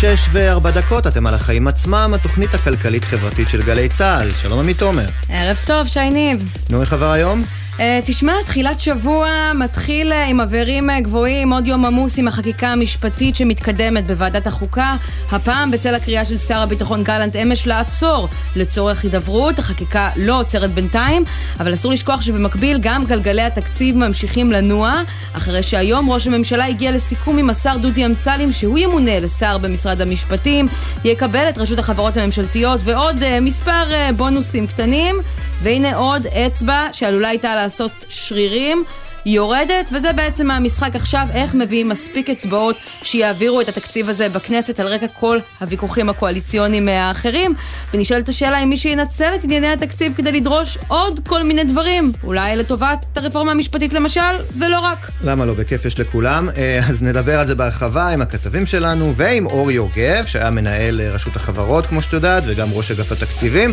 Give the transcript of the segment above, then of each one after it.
שש וארבע דקות, אתם על החיים עצמם, התוכנית הכלכלית-חברתית של גלי צה"ל. שלום עמית תומר. ערב טוב, שי ניב. נו, איך עבר היום? Uh, תשמע, תחילת שבוע מתחיל uh, עם אווירים uh, גבוהים, עוד יום עמוס עם החקיקה המשפטית שמתקדמת בוועדת החוקה. הפעם בצל הקריאה של שר הביטחון גלנט אמש לעצור לצורך הידברות. החקיקה לא עוצרת בינתיים, אבל אסור לשכוח שבמקביל גם גלגלי התקציב ממשיכים לנוע, אחרי שהיום ראש הממשלה הגיע לסיכום עם השר דודי אמסלם שהוא ימונה לשר במשרד המשפטים, יקבל את רשות החברות הממשלתיות ועוד מספר בונוסים קטנים. והנה עוד אצבע שעלולה הייתה לעשות שרירים. יורדת, וזה בעצם המשחק עכשיו, איך מביאים מספיק אצבעות שיעבירו את התקציב הזה בכנסת על רקע כל הוויכוחים הקואליציוניים האחרים. ונשאלת השאלה אם מי שינצל את ענייני התקציב כדי לדרוש עוד כל מיני דברים, אולי לטובת הרפורמה המשפטית למשל, ולא רק. למה לא? בכיף יש לכולם. אה, אז נדבר על זה בהרחבה עם הכתבים שלנו ועם אור יוגב, שהיה מנהל אה, רשות החברות, כמו שאת יודעת, וגם ראש אגף התקציבים.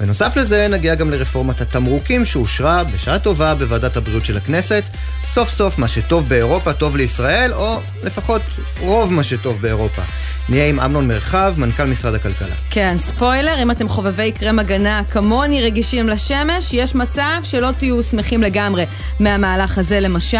בנוסף לזה, נגיע גם לרפורמת התמרוקים שאושרה בשעה טובה בוועדת הבריאות של הכנסת. סוף סוף מה שטוב באירופה טוב לישראל, או לפחות רוב מה שטוב באירופה. נהיה עם אמנון מרחב, מנכ"ל משרד הכלכלה. כן, ספוילר, אם אתם חובבי קרם הגנה כמוני רגישים לשמש, יש מצב שלא תהיו שמחים לגמרי מהמהלך הזה למשל.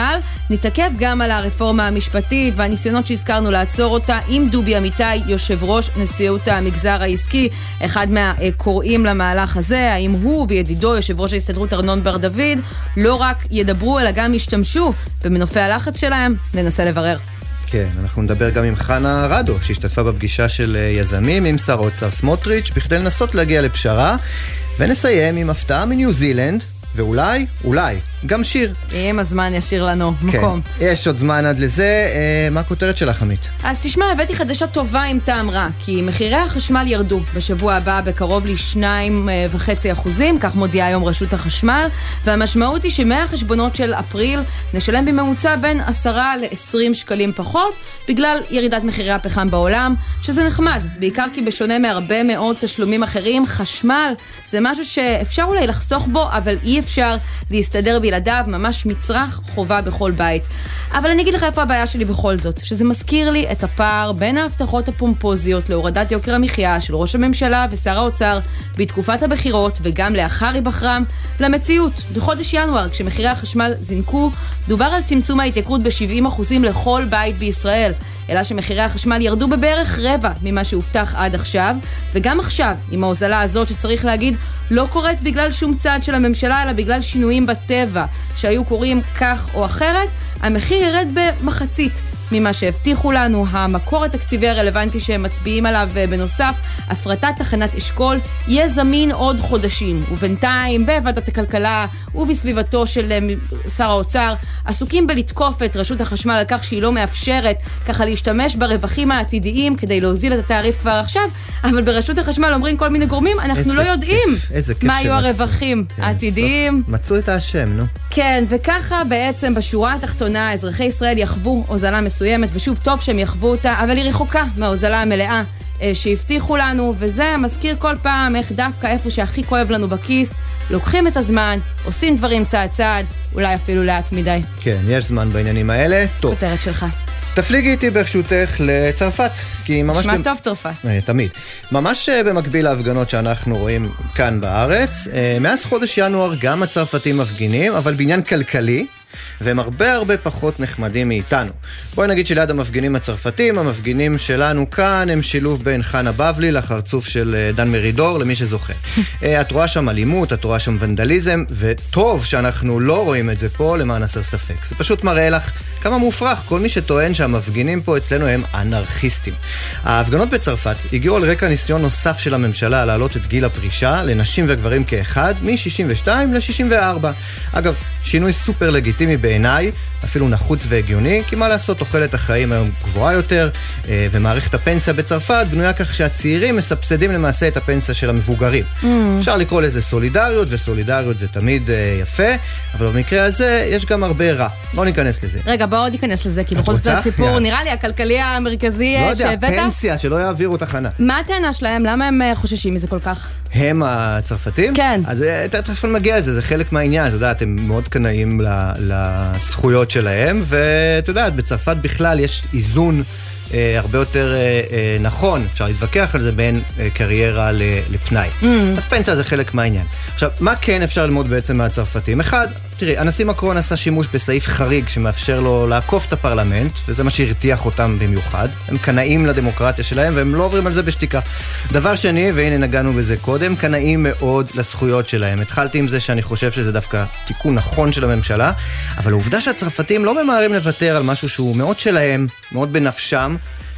נתעכב גם על הרפורמה המשפטית והניסיונות שהזכרנו לעצור אותה עם דובי אמיתי, יושב ראש נשיאות המגזר העסקי, אחד מהקוראים למהלך הזה, האם הוא וידידו, יושב ראש ההסתדרות ארנון בר דוד, לא רק ידברו אלא גם ישתמשו במנופי הלחץ שלהם, ננסה לברר. כן, אנחנו נדבר גם עם חנה רדו, שהשתתפה בפגישה של אה, יזמים עם שר האוצר סמוטריץ', בכדי לנסות להגיע לפשרה. ונסיים עם הפתעה מניו זילנד, ואולי, אולי, גם שיר. אם הזמן ישאיר לנו כן. מקום. יש עוד זמן עד לזה. אה, מה הכותרת שלך, עמית? אז תשמע, הבאתי חדשה טובה עם טעם רע, כי מחירי החשמל ירדו בשבוע הבא בקרוב ל-2.5 אחוזים, כך מודיעה היום רשות החשמל, והמשמעות היא שמהחשבונות של אפריל נשלם בממוצע בין 10 ל-20 שקלים פחות, בגלל ירידת מחירי הפחם בעולם, שזה נחמד, בעיקר כי בשונה מהרבה מאוד תשלומים אחרים, חשמל זה משהו שאפשר אולי לחסוך בו, אבל אי אפשר להסתדר בלעדיו, ממש מצרך חובה בכל בית. אבל אני אגיד לך איפה הבעיה שלי בכל זאת, שזה מזכיר לי את הפער בין ההבטחות הפומפוזיות להורדת יוקר המחיה של ראש הממשלה ושר האוצר בתקופת הבחירות וגם לאחר היבחרם, למציאות. בחודש ינואר, כשמחירי החשמל זינקו, דובר על צמצום ההתייקרות ב-70% לכל בית בישראל. אלא שמחירי החשמל ירדו בבערך רבע ממה שהובטח עד עכשיו, וגם עכשיו, עם ההוזלה הזאת שצריך להגיד, לא קורית בגלל שום צעד של הממשלה, אלא בגלל שינויים בטבע שהיו קורים כך או אחרת, המחיר ירד במחצית. ממה שהבטיחו לנו, המקור התקציבי הרלוונטי שהם מצביעים עליו אה, בנוסף, הפרטת תחנת אשכול, יהיה זמין עוד חודשים. ובינתיים, בוועדת הכלכלה ובסביבתו של אה, שר האוצר, עסוקים בלתקוף את רשות החשמל על כך שהיא לא מאפשרת ככה להשתמש ברווחים העתידיים כדי להוזיל את התעריף כבר עכשיו, אבל ברשות החשמל אומרים כל מיני גורמים, אנחנו לא יודעים מה יהיו הרווחים כן, העתידיים. מצאו את האשם, נו. כן, וככה בעצם בשורה התחתונה אזרחי ישראל יחוו הוזלה מסוימת, ושוב, טוב שהם יחוו אותה, אבל היא רחוקה מההוזלה המלאה אה, שהבטיחו לנו, וזה מזכיר כל פעם איך דווקא איפה שהכי כואב לנו בכיס, לוקחים את הזמן, עושים דברים צעד צעד, אולי אפילו לאט מדי. כן, יש זמן בעניינים האלה. טוב. כותרת שלך. תפליגי איתי ברשותך לצרפת, כי ממש... נשמע טוב צרפת. אה, תמיד. ממש אה, במקביל להפגנות שאנחנו רואים כאן בארץ, מאז חודש ינואר גם הצרפתים מפגינים, אבל בעניין כלכלי. והם הרבה הרבה פחות נחמדים מאיתנו. בואי נגיד שליד המפגינים הצרפתים, המפגינים שלנו כאן הם שילוב בין חנה בבלי לחרצוף של אה, דן מרידור, למי שזוכה. אה, את רואה שם אלימות, את רואה שם ונדליזם, וטוב שאנחנו לא רואים את זה פה, למען הסר ספק. זה פשוט מראה לך כמה מופרך כל מי שטוען שהמפגינים פה אצלנו הם אנרכיסטים. ההפגנות בצרפת הגיעו על רקע ניסיון נוסף של הממשלה להעלות את גיל הפרישה לנשים וגברים כאחד, מ-62 ל-64. אגב, שינוי סופר לגיטימי בעיניי, אפילו נחוץ והגיוני, כי מה לעשות, תוחלת החיים היום גבוהה יותר, אה, ומערכת הפנסיה בצרפת בנויה כך שהצעירים מסבסדים למעשה את הפנסיה של המבוגרים. Mm. אפשר לקרוא לזה סולידריות, וסולידריות זה תמיד אה, יפה, אבל במקרה הזה יש גם הרבה רע. לא ניכנס לזה. רגע, בואו ניכנס לזה, כי בכל זאת הסיפור, נראה לי, הכלכלי המרכזי לא שהבאת. לא יודע, פנסיה, שלא יעבירו תחנה. מה הטענה שלהם? למה הם אה, חוששים מזה כל כך? הם הצרפתים? כן. אז תכף נגיע לזה, זה חלק מהעניין, אתה יודע, הם מאוד קנאים לזכויות שלהם, ואת יודעת, בצרפת בכלל יש איזון אה, הרבה יותר אה, אה, נכון, אפשר להתווכח על זה, בין אה, קריירה לפנאי. Mm. אז פנסיה זה חלק מהעניין. עכשיו, מה כן אפשר ללמוד בעצם מהצרפתים? אחד, תראי, הנשיא מקרון עשה שימוש בסעיף חריג שמאפשר לו לעקוף את הפרלמנט, וזה מה שהרתיח אותם במיוחד. הם קנאים לדמוקרטיה שלהם, והם לא עוברים על זה בשתיקה. דבר שני, והנה נגענו בזה קודם, קנאים מאוד לזכויות שלהם. התחלתי עם זה שאני חושב שזה דווקא תיקון נכון של הממשלה, אבל העובדה שהצרפתים לא ממהרים לוותר על משהו שהוא מאוד שלהם, מאוד בנפשם,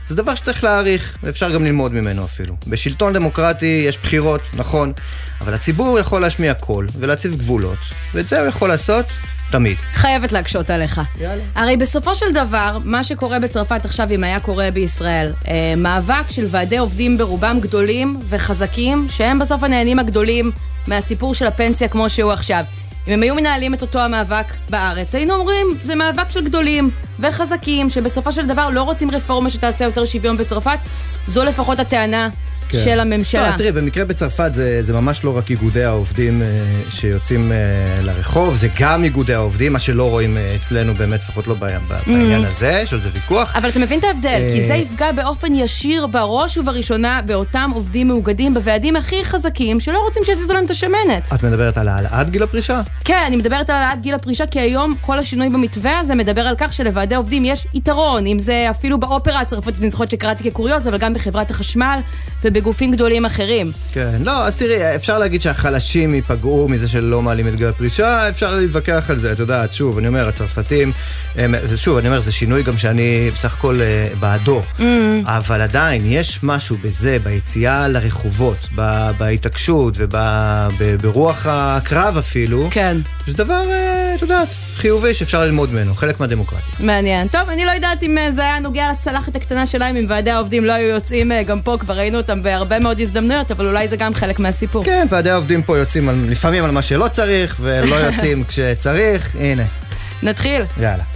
זה דבר שצריך להעריך, ואפשר גם ללמוד ממנו אפילו. בשלטון דמוקרטי יש בחירות, נכון, אבל הציבור יכול להשמיע קול ולהציב גבולות, ואת זה הוא יכול לעשות תמיד. חייבת להקשות עליך. יאללה. הרי בסופו של דבר, מה שקורה בצרפת עכשיו, אם היה קורה בישראל, אה, מאבק של ועדי עובדים ברובם גדולים וחזקים, שהם בסוף הנהנים הגדולים מהסיפור של הפנסיה כמו שהוא עכשיו. אם הם היו מנהלים את אותו המאבק בארץ, היינו אומרים, זה מאבק של גדולים וחזקים, שבסופו של דבר לא רוצים רפורמה שתעשה יותר שוויון בצרפת. זו לפחות הטענה כן. של הממשלה. לא, תראי, במקרה בצרפת זה, זה ממש לא רק איגודי העובדים אה, שיוצאים אה, לרחוב, זה גם איגודי העובדים, מה שלא רואים אה, אצלנו באמת, לפחות לא ב- בעניין הזה, יש על זה ויכוח. אבל אתה מבין את ההבדל, כי זה יפגע באופן ישיר בראש ובראשונה באותם עובדים מאוגדים בוועדים הכי חזקים שלא רוצים שיזיזו להם את השמנת. את מדברת על העלאת גיל הפרישה? כן, אני מדברת על העלאת גיל הפרישה, כי היום כל השינוי במתווה הזה מדבר על כך שלוועדי עובדים יש יתרון, אם זה אפילו באופרה הצרפתית, אני זוכרת שקראתי כקוריוז, אבל גם בחברת החשמל ובגופים גדולים אחרים. כן, לא, אז תראי, אפשר להגיד שהחלשים ייפגעו מזה שלא מעלים את גיל הפרישה, אפשר להתווכח על זה, את יודעת, שוב, אני אומר, הצרפתים, הם, ושוב, אני אומר, זה שינוי גם שאני בסך הכל אה, בעדו, mm. אבל עדיין, יש משהו בזה, ביציאה לרחובות, ב- בהתעקשות וברוח הקרב אפילו, כן. זה דבר, אה, את יודעת, חיובי שאפשר ללמוד ממנו, חלק מהדמוקרטיה. מעניין. טוב, אני לא יודעת אם אה, זה היה נוגע לצלחת הקטנה שלהם, אם ועדי העובדים לא היו יוצאים אה, גם פה, כבר ראינו אותם בהרבה מאוד הזדמנויות, אבל אולי זה גם חלק מהסיפור. כן, ועדי העובדים פה יוצאים לפעמים על מה שלא צריך, ולא יוצאים כשצריך, הנה, נתחיל. יאללה.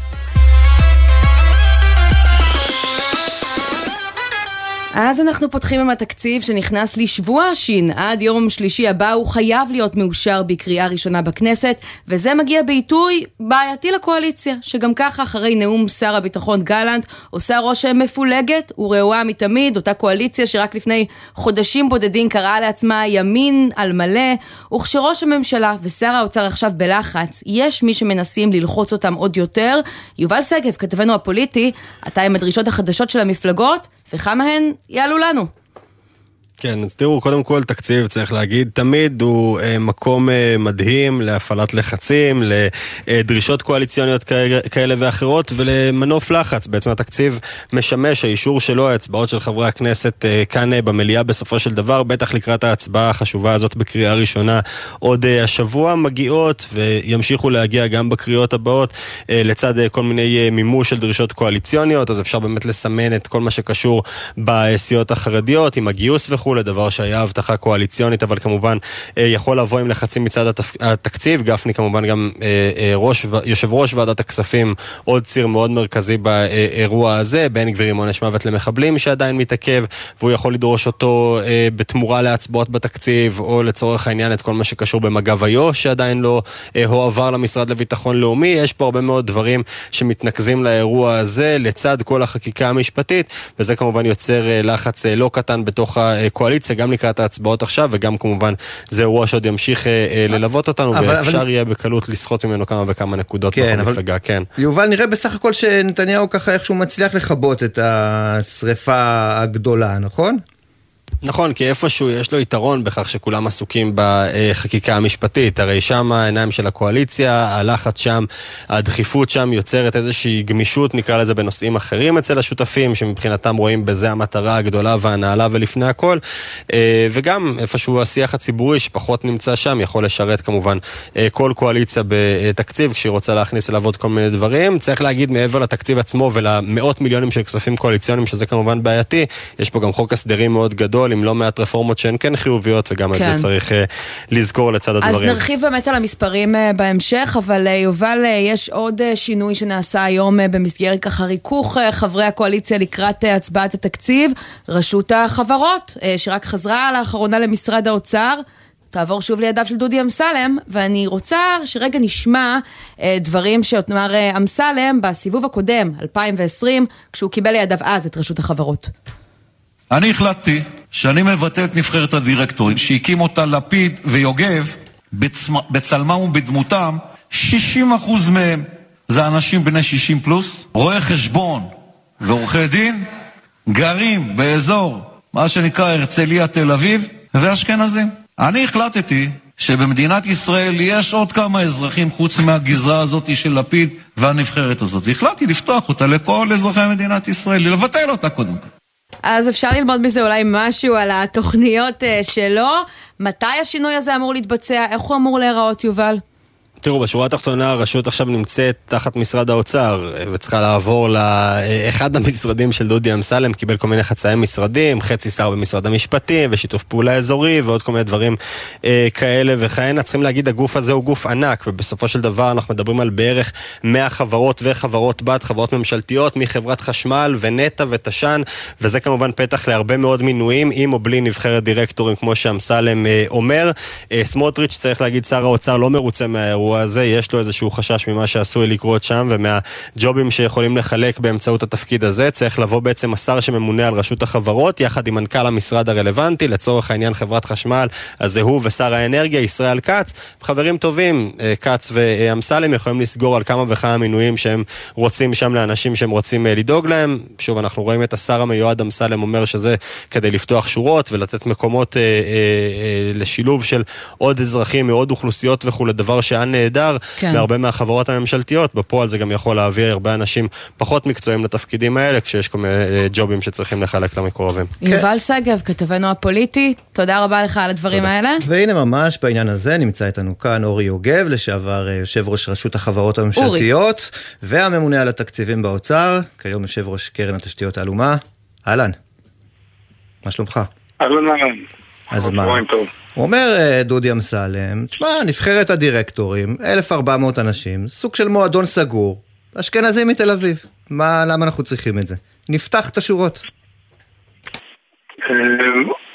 אז אנחנו פותחים עם התקציב שנכנס לשבוע השין. עד יום שלישי הבא הוא חייב להיות מאושר בקריאה ראשונה בכנסת, וזה מגיע בעיתוי בעייתי לקואליציה, שגם ככה אחרי נאום שר הביטחון גלנט עושה רושם מפולגת ורעועה מתמיד, אותה קואליציה שרק לפני חודשים בודדים קראה לעצמה ימין על מלא, וכשראש הממשלה ושר האוצר עכשיו בלחץ, יש מי שמנסים ללחוץ אותם עוד יותר. יובל שגב, כתבנו הפוליטי, אתה עם הדרישות החדשות של המפלגות, וכמה הן יעלו לנו. כן, אז תראו, קודם כל תקציב, צריך להגיד, תמיד הוא אה, מקום אה, מדהים להפעלת לחצים, לדרישות קואליציוניות כאלה, כאלה ואחרות ולמנוף לחץ. בעצם התקציב משמש, האישור שלו, האצבעות של חברי הכנסת אה, כאן אה, במליאה בסופו של דבר, בטח לקראת ההצבעה החשובה הזאת בקריאה ראשונה עוד אה, השבוע, מגיעות וימשיכו להגיע גם בקריאות הבאות, אה, לצד אה, כל מיני אה, מימוש של דרישות קואליציוניות, אז אפשר באמת לסמן את כל מה שקשור בסיעות החרדיות, עם הגיוס וכו'. וכולי, דבר שהיה הבטחה קואליציונית, אבל כמובן אה, יכול לבוא עם לחצים מצד התפ... התקציב. גפני כמובן גם אה, אה, ראש, יושב ראש ועדת הכספים, עוד ציר מאוד מרכזי באירוע הזה, בן גביר עם עונש מוות למחבלים שעדיין מתעכב, והוא יכול לדרוש אותו בתמורה להצבעות בתקציב, או לצורך העניין את כל מה שקשור במג"ב איו"ש שעדיין לא הועבר למשרד לביטחון לאומי. יש פה הרבה מאוד דברים שמתנקזים לאירוע הזה, לצד כל החקיקה המשפטית, וזה כמובן יוצר לחץ לא קטן בתוך הקואליציה, גם לקראת ההצבעות עכשיו, וגם כמובן זה אירוע שעוד ימשיך אה, אה, ללוות אותנו, אבל- ואפשר אבל- יהיה בקלות לסחוט ממנו כמה וכמה נקודות כן, בכל אבל- מפלגה, כן. יובל, נראה בסך הכל שנתניהו ככה איכשהו מצליח לכבות את השריפה הגדולה, נכון? נכון, כי איפשהו יש לו יתרון בכך שכולם עסוקים בחקיקה המשפטית. הרי שם העיניים של הקואליציה, הלחץ שם, הדחיפות שם יוצרת איזושהי גמישות, נקרא לזה, בנושאים אחרים אצל השותפים, שמבחינתם רואים בזה המטרה הגדולה והנעלה ולפני הכל. אה, וגם איפשהו השיח הציבורי שפחות נמצא שם, יכול לשרת כמובן אה, כל קואליציה בתקציב, כשהיא רוצה להכניס אליו עוד כל מיני דברים. צריך להגיד, מעבר לתקציב עצמו ולמאות מיליונים של כספים קואליציוניים, שזה כמובן בעייתי, יש פה גם חוק הסדרים מאוד גדול, עם לא מעט רפורמות שהן כן חיוביות, וגם את כן. זה צריך אה, לזכור לצד אז הדברים. נרחיב באמת על המספרים אה, בהמשך, אבל אה, יובל, יש עוד שינוי שנעשה היום במסגרת ככה ריכוך חברי הקואליציה לקראת הצבעת התקציב, רשות החברות, שרק חזרה לאחרונה למשרד האוצר. תעבור שוב לידיו של דודי אמסלם, ואני רוצה שרגע נשמע אה, דברים שאמר אה, אמסלם בסיבוב הקודם, 2020, כשהוא קיבל לידיו אז את רשות החברות. אני החלטתי שאני מבטא את נבחרת הדירקטורים, שהקים אותה לפיד ויוגב, בצלמם ובדמותם, 60% מהם זה אנשים בני 60 פלוס, רואי חשבון ועורכי דין, גרים באזור, מה שנקרא הרצליה תל אביב, ואשכנזים. אני החלטתי שבמדינת ישראל יש עוד כמה אזרחים חוץ מהגזרה הזאת של לפיד והנבחרת הזאת, והחלטתי לפתוח אותה לכל אזרחי מדינת ישראל, לבטל אותה קודם כל. אז אפשר ללמוד מזה אולי משהו על התוכניות אה, שלו. מתי השינוי הזה אמור להתבצע? איך הוא אמור להיראות, יובל? תראו, בשורה התחתונה הרשות עכשיו נמצאת תחת משרד האוצר וצריכה לעבור לאחד המשרדים של דודי אמסלם, קיבל כל מיני חצאי משרדים, חצי שר במשרד המשפטים ושיתוף פעולה אזורי ועוד כל מיני דברים אה, כאלה וכהנה. צריכים להגיד, הגוף הזה הוא גוף ענק ובסופו של דבר אנחנו מדברים על בערך 100 חברות וחברות בת, חברות ממשלתיות מחברת חשמל ונטע ותש"ן וזה כמובן פתח להרבה מאוד מינויים עם או בלי נבחרת דירקטורים כמו שאמסלם אה, אומר. אה, סמוטריץ', צריך להגיד, שר האוצר לא מרוצה מהאירוע האירוע הזה, יש לו איזשהו חשש ממה שעשוי לקרות שם ומהג'ובים שיכולים לחלק באמצעות התפקיד הזה. צריך לבוא בעצם השר שממונה על רשות החברות, יחד עם מנכ"ל המשרד הרלוונטי, לצורך העניין חברת חשמל, אז זה הוא ושר האנרגיה, ישראל כץ. חברים טובים, אה, כץ ואמסלם יכולים לסגור על כמה וכמה מינויים שהם רוצים שם לאנשים שהם רוצים אה, לדאוג להם. שוב, אנחנו רואים את השר המיועד אמסלם אומר שזה כדי לפתוח שורות ולתת מקומות אה, אה, אה, לשילוב של עוד אזרחים מעוד אוכלוסיות וכולי, דבר שהיה נהדר כן. בהרבה מהחברות הממשלתיות. בפועל זה גם יכול להביא הרבה אנשים פחות מקצועיים לתפקידים האלה, כשיש כל מיני אה, ג'ובים שצריכים לחלק למקורבים. יובל שגב, כתבנו הפוליטי, תודה רבה לך על הדברים תודה. האלה. והנה ממש בעניין הזה נמצא איתנו כאן אורי יוגב, לשעבר אה, יושב ראש רשות החברות הממשלתיות, אורי. והממונה על התקציבים באוצר, כיום יושב ראש קרן התשתיות האלומה. אהלן, מה שלומך? אהלן אהלן. אז מה? הוא אומר, אה, דודי אמסלם, תשמע, נבחרת הדירקטורים, 1,400 אנשים, סוג של מועדון סגור, אשכנזים מתל אביב. מה, למה אנחנו צריכים את זה? נפתח את השורות. אה,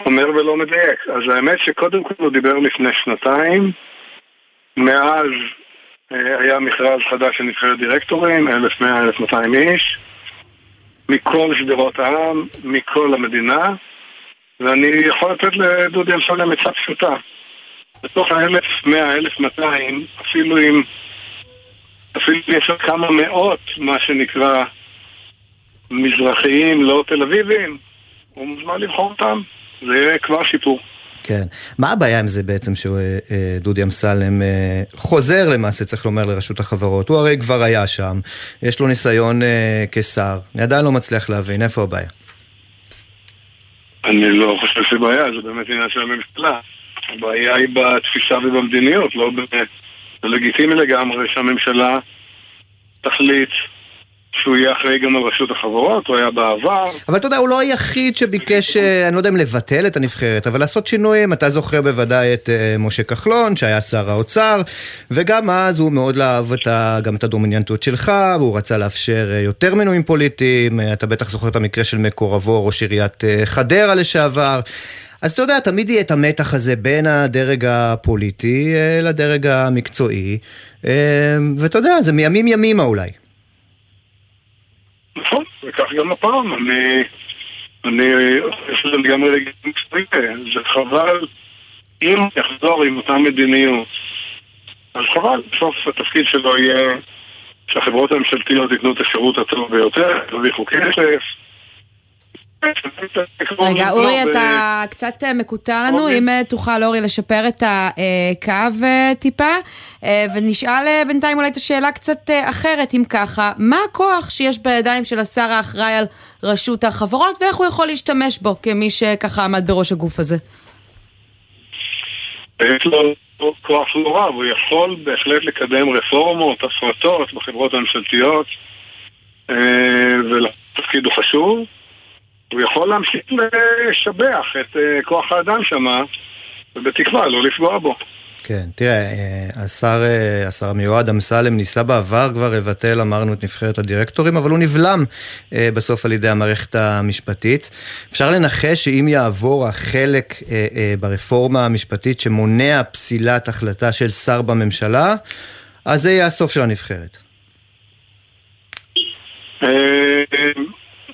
אומר ולא מדייק. אז האמת שקודם כל הוא דיבר לפני שנתיים, מאז אה, היה מכרז חדש של נבחרת דירקטורים, 1,100-1,200 איש, מכל שדרות העם, מכל המדינה. ואני יכול לתת לדודי אמסלם עצה פשוטה. בתוך ה-1100, 1200, אפילו אם... אפילו אם יש עוד כמה מאות, מה שנקרא, מזרחיים, לא תל אביבים, הוא מוזמן לבחור אותם. זה יהיה כבר שיפור. כן. מה הבעיה עם זה בעצם שדודי אמסלם אה, חוזר למעשה, צריך לומר, לרשות החברות? הוא הרי כבר היה שם, יש לו ניסיון אה, כשר, אני עדיין לא מצליח להבין, איפה הבעיה? אני לא חושב שבעיה, זה באמת עניין של הממשלה. הבעיה היא בתפיסה ובמדיניות, לא ב... זה לגיטימי לגמרי שהממשלה תחליט שהוא יהיה אחראי גם על רשות החברות, הוא היה בעבר. אבל אתה יודע, הוא לא היחיד שביקש, אה, אני לא יודע אם לבטל את הנבחרת, אבל לעשות שינויים. אתה זוכר בוודאי את uh, משה כחלון, שהיה שר האוצר, וגם אז הוא מאוד אהב גם את הדומיננטיות שלך, והוא רצה לאפשר uh, יותר מינויים פוליטיים. אתה בטח זוכר את המקרה של מקורבו, ראש עיריית חדרה לשעבר. אז אתה יודע, תמיד יהיה את המתח הזה בין הדרג הפוליטי לדרג המקצועי, ואתה יודע, זה מימים ימימה אולי. וכך גם הפעם. אני... אני... יש לזה לגמרי לגיטימי. זה חבל אם יחזור עם אותה מדיניות. אז חבל, בסוף התפקיד שלו יהיה שהחברות הממשלתיות ייתנו את השירות הטוב ביותר, ירוויחו כסף. רגע, אורי, אתה קצת אה, מקוטע לנו, אם אה, תוכל, אורי, לשפר את הקו אה, טיפה, ונשאל בינתיים אולי את השאלה קצת אחרת, אם ככה, מה הכוח שיש בידיים של השר האחראי על רשות החברות, ואיך הוא יכול להשתמש בו כמי שככה עמד בראש הגוף הזה? יש לו כוח לא רב, הוא יכול בהחלט לקדם רפורמות, הפרטות בחברות הממשלתיות, ולתפקיד הוא חשוב. הוא יכול להמשיך לשבח את uh, כוח האדם שם, ובתקווה לא לפגוע בו. כן, תראה, אה, השר, אה, השר המיועד אמסלם ניסה בעבר כבר לבטל, אמרנו, את נבחרת הדירקטורים, אבל הוא נבלם אה, בסוף על ידי המערכת המשפטית. אפשר לנחש שאם יעבור החלק ברפורמה המשפטית שמונע פסילת החלטה של שר בממשלה, אז זה יהיה הסוף של הנבחרת.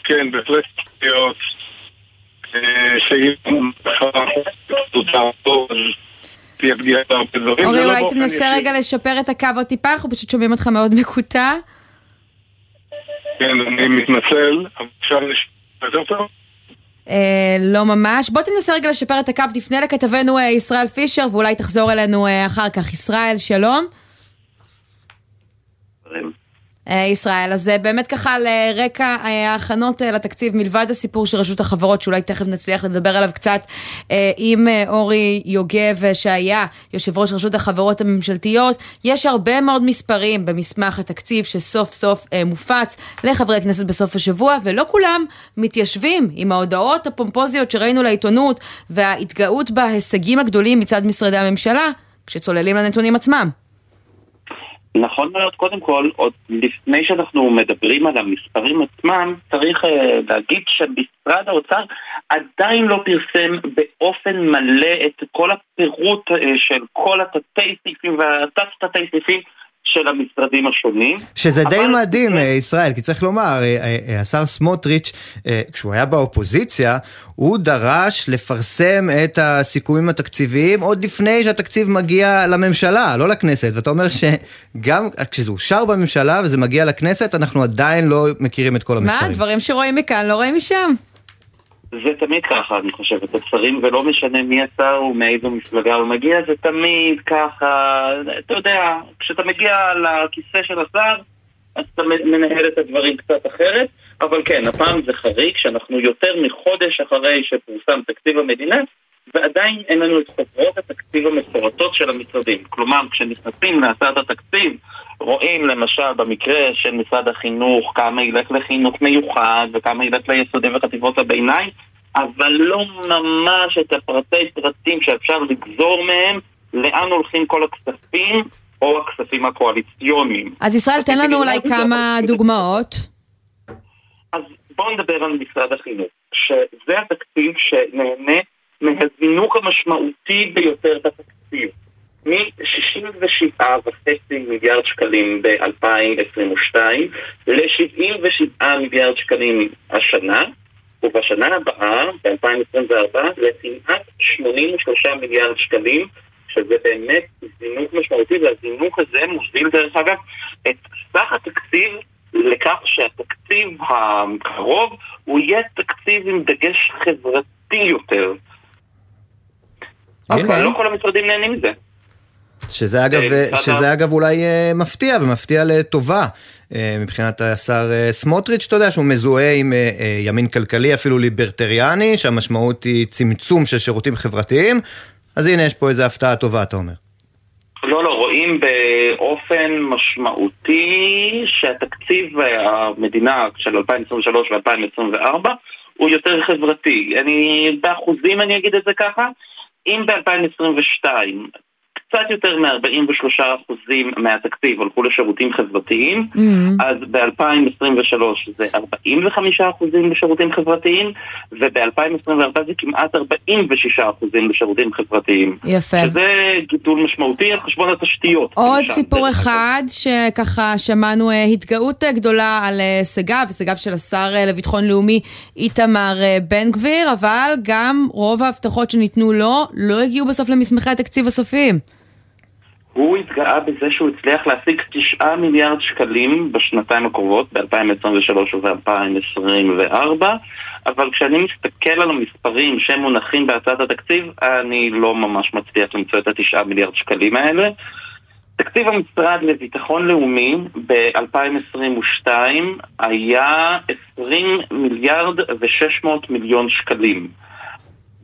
כן, בהחלט שאם תהיה פגיעה בהרבה דברים. אורי, לא אולי תנסה רגע לשפר את הקו עוד טיפה, אנחנו פשוט שומעים אותך מאוד מקוטע. כן, אני מתנצל, אבל אפשר לשפר יותר טוב? אה, לא ממש. בוא תנסה רגע לשפר את הקו, תפנה לכתבנו אה, ישראל פישר ואולי תחזור אלינו אה, אחר כך. ישראל, שלום. אה, ישראל. אז אה, באמת ככה לרקע אה, ההכנות לתקציב, מלבד הסיפור של רשות החברות, שאולי תכף נצליח לדבר עליו קצת, עם אורי יוגב, שהיה יושב ראש רשות החברות הממשלתיות, יש הרבה מאוד מספרים במסמך התקציב שסוף סוף מופץ לחברי הכנסת בסוף השבוע, ולא כולם מתיישבים עם ההודעות הפומפוזיות שראינו לעיתונות וההתגאות בהישגים הגדולים מצד משרדי הממשלה, כשצוללים לנתונים עצמם. נכון מאוד, קודם כל, עוד לפני שאנחנו מדברים על המספרים עצמם, צריך uh, להגיד שמשרד האוצר עדיין לא פרסם באופן מלא את כל הפירוט uh, של כל התתי סעיפים והתת תתי סעיפים של המשרדים השונים. שזה די מדהים, זה... ישראל, כי צריך לומר, אה, אה, אה, השר סמוטריץ', כשהוא היה באופוזיציה, הוא דרש לפרסם את הסיכומים התקציביים עוד לפני שהתקציב מגיע לממשלה, לא לכנסת. ואתה אומר שגם כשזה אושר בממשלה וזה מגיע לכנסת, אנחנו עדיין לא מכירים את כל המספרים. מה, דברים שרואים מכאן לא רואים משם. זה תמיד ככה, אני חושבת, השרים, ולא משנה מי השר ומאיזו מפלגה הוא מגיע, זה תמיד ככה, אתה יודע, כשאתה מגיע לכיסא של השר, אז אתה מנהל את הדברים קצת אחרת, אבל כן, הפעם זה חריג, שאנחנו יותר מחודש אחרי שפורסם תקציב המדינה, ועדיין אין לנו את חוברות התקציב המפורטות של המשרדים. כלומר, כשנכנסים להצעת התקציב, רואים למשל במקרה של משרד החינוך כמה ילך לחינוך מיוחד וכמה ילך ליסודי וחטיבות הביניים, אבל לא ממש את הפרטי פרטים שאפשר לגזור מהם לאן הולכים כל הכספים או הכספים הקואליציוניים. אז ישראל, תן לנו אולי כמה דוגמאות. אז בואו נדבר על משרד החינוך, שזה התקציב שנהנה מהזינוק המשמעותי ביותר בתקציב. מ-67.5 מיליארד שקלים ב-2022 ל-77 מיליארד שקלים השנה, ובשנה הבאה, ב-2024, לכמעט 83 מיליארד שקלים, שזה באמת זינוק משמעותי, והזינוק הזה מוביל דרך אגב את סך התקציב לכך שהתקציב הקרוב הוא יהיה תקציב עם דגש חברתי יותר. אוקיי. אבל לא כל המשרדים נהנים מזה. שזה אגב, אה, שזה אגב אולי אה, מפתיע ומפתיע לטובה אה, מבחינת השר סמוטריץ', אתה יודע שהוא מזוהה עם ימין כלכלי אפילו ליברטריאני, שהמשמעות היא צמצום של שירותים חברתיים, אז הנה יש פה איזה הפתעה טובה אתה אומר. לא, לא, רואים באופן משמעותי שהתקציב המדינה של 2023 ו-2024 הוא יותר חברתי. אני, באחוזים אני אגיד את זה ככה, אם ב-2022 קצת יותר מ-43% מהתקציב הלכו לשירותים חברתיים, mm-hmm. אז ב-2023 זה 45% לשירותים חברתיים, וב-2024 זה כמעט 46% לשירותים חברתיים. יפה. שזה גידול משמעותי על חשבון התשתיות. עוד סיפור אחד, שככה שמענו אה, התגאות אה, גדולה על אה, הישגיו, הישגיו של השר לביטחון לאומי איתמר בן גביר, אבל גם רוב ההבטחות שניתנו לו לא הגיעו בסוף למסמכי התקציב הסופיים. הוא התגאה בזה שהוא הצליח להשיג 9 מיליארד שקלים בשנתיים הקרובות, ב-2023 וב-2024, אבל כשאני מסתכל על המספרים שמונחים בהצעת התקציב, אני לא ממש מצליח למצוא את ה-9 מיליארד שקלים האלה. תקציב המשרד לביטחון לאומי ב-2022 היה 20 מיליארד ו-600 מיליון שקלים.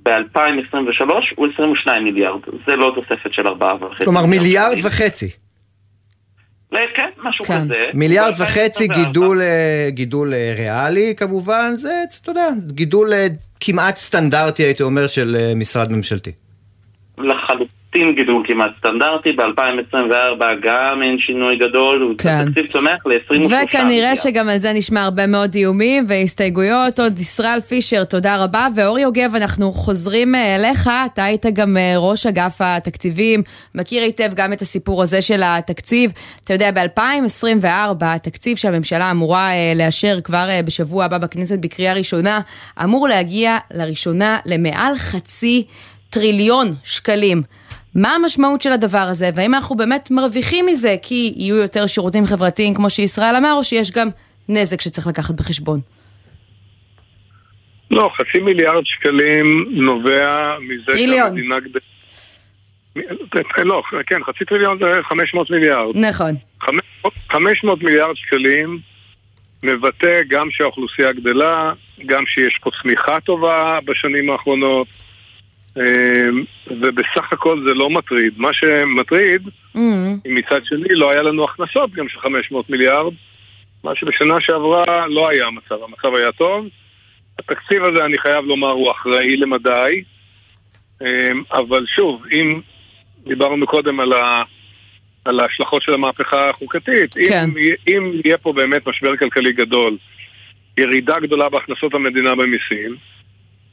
ב-2023 הוא 22 מיליארד, זה לא תוספת של 4.5 כלומר מיליארד וחצי. כן, משהו כן. כזה. מיליארד וחצי גידול, אה, גידול אה, ריאלי כמובן, זה, אתה יודע, גידול אה, כמעט סטנדרטי הייתי אומר של משרד ממשלתי. לחלוטין. לחלוטין גידול כמעט סטנדרטי, ב-2024 גם אין שינוי גדול, כן. התקציב צומח ל-23 מיליארד. וכנראה שגם על זה נשמע הרבה מאוד איומים והסתייגויות. עוד ישראל פישר, תודה רבה. ואורי יוגב, אנחנו חוזרים אה, אליך, אתה היית גם אה, ראש אגף התקציבים, מכיר היטב גם את הסיפור הזה של התקציב. אתה יודע, ב-2024, התקציב שהממשלה אמורה אה, לאשר כבר בשבוע הבא בכנסת בקריאה ראשונה, אמור להגיע לראשונה למעל חצי טריליון שקלים. מה המשמעות של הדבר הזה, והאם אנחנו באמת מרוויחים מזה כי יהיו יותר שירותים חברתיים כמו שישראל אמר, או שיש גם נזק שצריך לקחת בחשבון? לא, חצי מיליארד שקלים נובע מזה טריליון. שהמדינה גדלה... לא, כן, חצי טריליון זה 500 מיליארד. נכון. 500 מיליארד שקלים מבטא גם שהאוכלוסייה גדלה, גם שיש פה צמיחה טובה בשנים האחרונות. אמ, ובסך הכל זה לא מטריד. מה שמטריד, mm-hmm. מצד שני לא היה לנו הכנסות גם של 500 מיליארד, מה שבשנה שעברה לא היה המצב, המצב היה טוב. התקציב הזה, אני חייב לומר, הוא אחראי למדי, אמ, אבל שוב, אם דיברנו קודם על, ה, על ההשלכות של המהפכה החוקתית, כן. אם, אם יהיה פה באמת משבר כלכלי גדול, ירידה גדולה בהכנסות המדינה במיסים,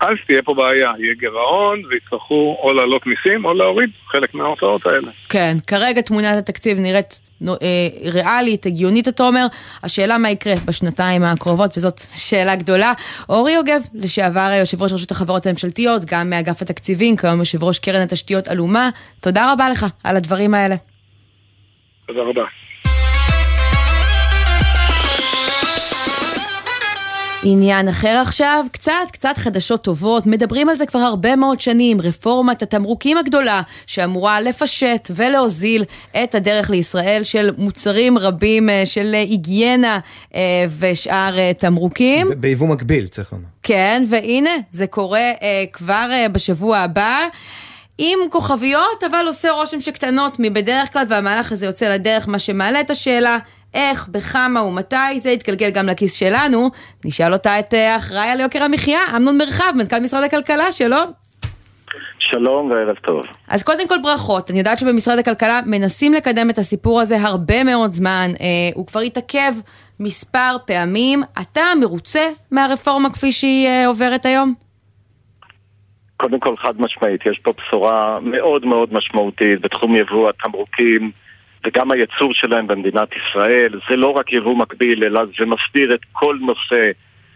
אז תהיה פה בעיה, יהיה גירעון ויצטרכו או להעלות מיסים או להוריד חלק מההוצאות האלה. כן, כרגע תמונת התקציב נראית אה, ריאלית, הגיונית, אתה אומר. השאלה מה יקרה בשנתיים הקרובות, וזאת שאלה גדולה. אורי יוגב, לשעבר יושב ראש רשות החברות הממשלתיות, גם מאגף התקציבים, כיום יושב ראש קרן התשתיות אלומה, תודה רבה לך על הדברים האלה. תודה רבה. עניין אחר עכשיו, קצת, קצת חדשות טובות, מדברים על זה כבר הרבה מאוד שנים, רפורמת התמרוקים הגדולה, שאמורה לפשט ולהוזיל את הדרך לישראל של מוצרים רבים אה, של היגיינה אה, ושאר אה, תמרוקים. ביבוא מקביל, צריך לומר. כן, והנה, זה קורה כבר בשבוע הבא. עם כוכביות, אבל עושה רושם שקטנות מבדרך כלל, והמהלך הזה יוצא לדרך, מה שמעלה את השאלה, איך, בכמה ומתי זה יתגלגל גם לכיס שלנו. נשאל אותה את אה, האחראי על יוקר המחיה, אמנון מרחב, מנכ"ל משרד הכלכלה, שלום. שלום וערב טוב. אז קודם כל ברכות, אני יודעת שבמשרד הכלכלה מנסים לקדם את הסיפור הזה הרבה מאוד זמן, אה, הוא כבר התעכב מספר פעמים. אתה מרוצה מהרפורמה כפי שהיא אה, עוברת היום? קודם כל חד משמעית, יש פה בשורה מאוד מאוד משמעותית בתחום יבוא התמרוקים. וגם הייצור שלהם במדינת ישראל. זה לא רק יבוא מקביל, אלא זה מסביר את כל נושא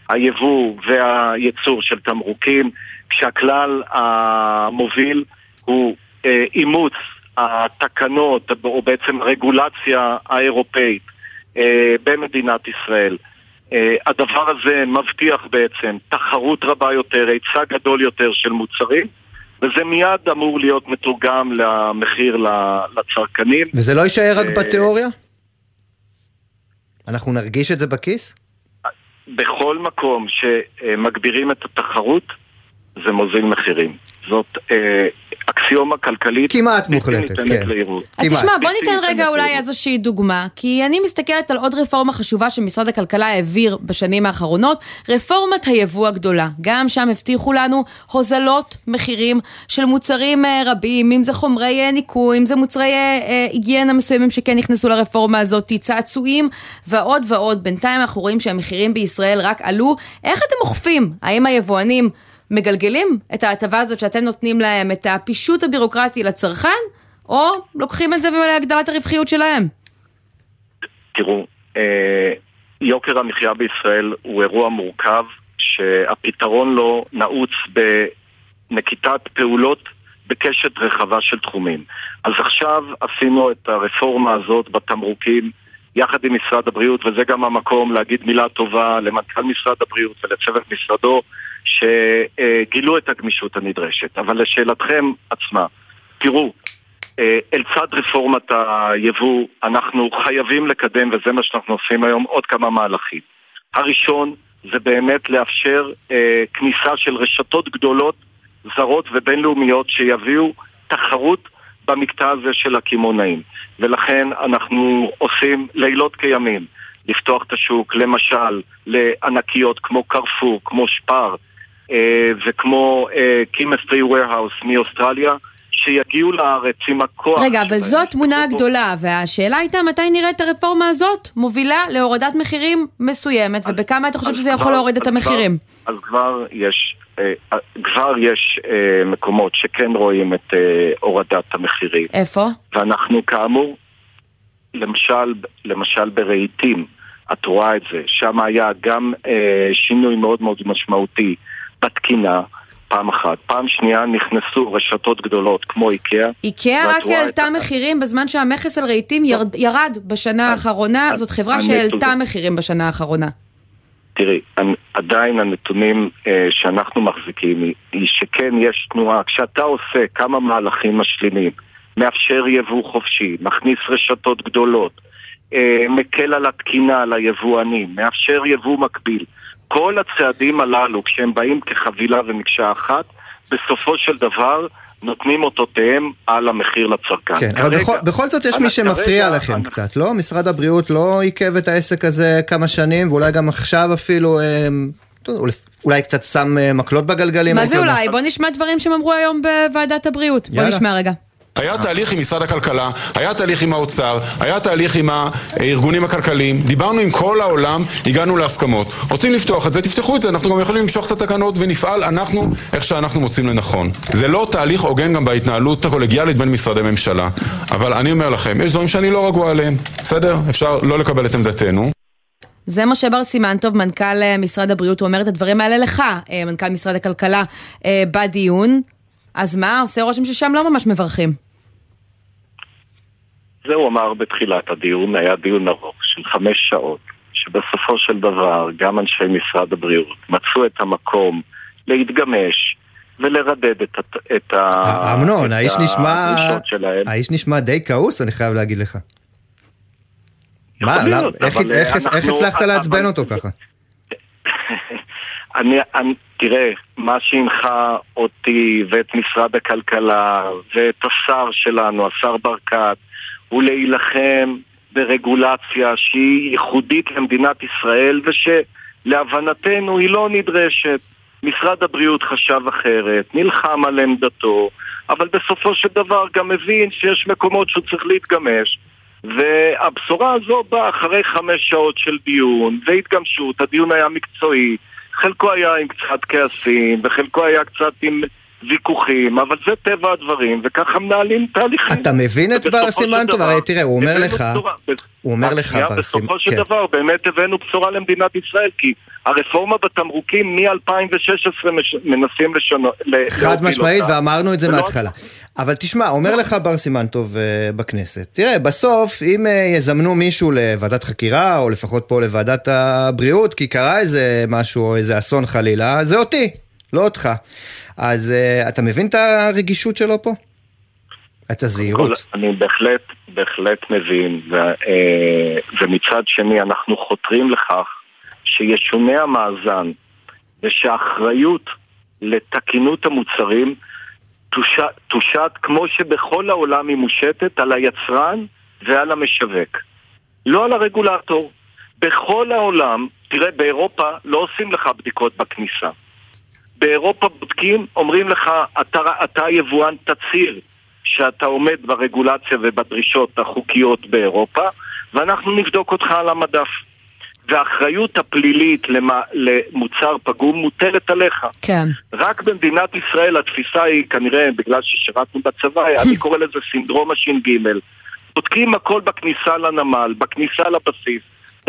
היבוא והייצור של תמרוקים, כשהכלל המוביל הוא אה, אימוץ התקנות, או בעצם הרגולציה האירופאית אה, במדינת ישראל. אה, הדבר הזה מבטיח בעצם תחרות רבה יותר, היצע גדול יותר של מוצרים. וזה מיד אמור להיות מתורגם למחיר לצרכנים. וזה לא יישאר רק אה, בתיאוריה? אנחנו נרגיש את זה בכיס? בכל מקום שמגבירים את התחרות, זה מוזיל מחירים. זאת אה, אקסיומה כלכלית. כמעט מוחלטת, כן. אז תשמע, בוא ניתן רגע אולי איזושהי דוגמה, כי אני מסתכלת על עוד רפורמה חשובה שמשרד הכלכלה העביר בשנים האחרונות, רפורמת היבוא הגדולה. גם שם הבטיחו לנו הוזלות מחירים של מוצרים אה, רבים, אם זה חומרי אה, ניקוי, אם זה מוצרי אה, היגיינה מסוימים שכן נכנסו לרפורמה הזאת, צעצועים ועוד ועוד. בינתיים אנחנו רואים שהמחירים בישראל רק עלו. איך אתם אוכפים? האם היבואנים... מגלגלים את ההטבה הזאת שאתם נותנים להם, את הפישוט הבירוקרטי לצרכן, או לוקחים את זה להגדלת הרווחיות שלהם? תראו, אה, יוקר המחיה בישראל הוא אירוע מורכב, שהפתרון לו נעוץ בנקיטת פעולות בקשת רחבה של תחומים. אז עכשיו עשינו את הרפורמה הזאת בתמרוקים יחד עם משרד הבריאות, וזה גם המקום להגיד מילה טובה למנכ"ל משרד הבריאות ולצוות משרדו, שגילו את הגמישות הנדרשת. אבל לשאלתכם עצמה, תראו, אה, אל צד רפורמת היבוא, אנחנו חייבים לקדם, וזה מה שאנחנו עושים היום, עוד כמה מהלכים. הראשון זה באמת לאפשר אה, כניסה של רשתות גדולות, זרות ובינלאומיות שיביאו תחרות במקטע הזה של הקמעונאים. ולכן אנחנו עושים לילות כימים לפתוח את השוק, למשל, לענקיות כמו קרפור, כמו ספאר, וכמו Chemist Warehouse מאוסטרליה, שיגיעו לארץ עם הכוח רגע, אבל זו התמונה הגדולה, והשאלה הייתה מתי נראה את הרפורמה הזאת מובילה להורדת מחירים מסוימת, ובכמה אתה חושב אז שזה יכול כבר- להוריד את אז כבר- המחירים? אז כבר יש, אה, אה, כבר יש אה, מקומות שכן רואים את אה, הורדת המחירים. איפה? ואנחנו כאמור, למשל, למשל ברהיטים, את רואה את זה, שם היה גם אה, שינוי מאוד מאוד משמעותי בתקינה, פעם אחת. פעם שנייה נכנסו רשתות גדולות כמו איקאה. איקאה רק העלתה את מחירים בזמן שהמכס על רהיטים ירד- ירד בשנה האחרונה, זאת חברה שהעלתה מחירים בשנה האחרונה. תראי, עדיין הנתונים אה, שאנחנו מחזיקים היא, שכן יש תנועה. כשאתה עושה כמה מהלכים משלימים, מאפשר יבוא חופשי, מכניס רשתות גדולות, אה, מקל על התקינה ליבואנים, מאפשר יבוא מקביל. כל הצעדים הללו, כשהם באים כחבילה ומקשה אחת, בסופו של דבר נותנים אותותיהם על המחיר לצרכן. כן, אבל כרגע- בכל, בכל זאת יש אבל מי שמפריע כרגע- לכם קצת, לא? משרד הבריאות לא עיכב את העסק הזה כמה שנים, ואולי גם עכשיו אפילו, אה, אתה יודע, אולי קצת שם אה, מקלות בגלגלים. מה זה. אולי? בוא נשמע דברים שהם אמרו היום בוועדת הבריאות. בוא יאללה. נשמע רגע. היה תהליך עם משרד הכלכלה, היה תהליך עם האוצר, היה תהליך עם הארגונים הכלכליים, דיברנו עם כל העולם, הגענו להסכמות. רוצים לפתוח את זה, תפתחו את זה, אנחנו גם יכולים למשוך את התקנות ונפעל אנחנו איך שאנחנו מוצאים לנכון. זה לא תהליך הוגן גם בהתנהלות הקולגיאלית בין משרדי ממשלה, אבל אני אומר לכם, יש דברים שאני לא רגוע עליהם, בסדר? אפשר לא לקבל את עמדתנו. זה משה בר סימנטוב, מנכ"ל אה, משרד הבריאות, הוא אומר את הדברים האלה לך, אה, מנכ"ל משרד הכלכלה, אה, בדיון. אז מה, עושה רושם ששם לא ממש מברכים. זה הוא אמר בתחילת הדיון, היה דיון ארוך של חמש שעות, שבסופו של דבר גם אנשי משרד הבריאות מצאו את המקום להתגמש ולרדד את, את, ה- אמנון, את האיש נשמע, שלהם. האיש נשמע די כעוס, אני חייב להגיד לך. מה, להיות, איך- איך- אה, איך אנחנו- הצלחת לעצבן אבל- אותו ככה? אני, אני, תראה, מה שהנחה אותי ואת משרד הכלכלה ואת השר שלנו, השר ברקת, הוא להילחם ברגולציה שהיא ייחודית למדינת ישראל ושלהבנתנו היא לא נדרשת. משרד הבריאות חשב אחרת, נלחם על עמדתו, אבל בסופו של דבר גם מבין שיש מקומות שהוא צריך להתגמש. והבשורה הזו באה אחרי חמש שעות של דיון והתגמשות, הדיון היה מקצועי, חלקו היה עם קצת כעסים וחלקו היה קצת עם ויכוחים, אבל זה טבע הדברים, וככה מנהלים תהליכים. אתה מבין את בר סימן טוב? הרי תראה, הוא אומר לך, בשורה. הוא אומר לך בר סימן, בסופו של כן. דבר באמת הבאנו בשורה למדינת ישראל, כי הרפורמה בתמרוקים מ-2016 מנסים לשנות. חד משמעית, ואמרנו את זה ולא- מההתחלה. אבל תשמע, אומר לך בר סימן טוב אה, בכנסת, תראה, בסוף, אם אה, יזמנו מישהו לוועדת חקירה, או לפחות פה לוועדת הבריאות, כי קרה איזה משהו, או איזה אסון חלילה, זה אותי, לא אותך. אז אה, אתה מבין את הרגישות שלו פה? את הזהירות. אני בהחלט, בהחלט מבין, ו, אה, ומצד שני אנחנו חותרים לכך שישונה המאזן ושהאחריות לתקינות המוצרים תושת, תושת כמו שבכל העולם היא מושתת על היצרן ועל המשווק, לא על הרגולטור. בכל העולם, תראה, באירופה לא עושים לך בדיקות בכניסה. באירופה בודקים, אומרים לך, אתה, אתה יבואן תצהיר שאתה עומד ברגולציה ובדרישות החוקיות באירופה, ואנחנו נבדוק אותך על המדף. והאחריות הפלילית למוצר פגום מוטלת עליך. כן. רק במדינת ישראל התפיסה היא כנראה, בגלל ששירתנו בצבא, אני קורא לזה סינדרום הש"ג. בודקים הכל בכניסה לנמל, בכניסה לבסיס.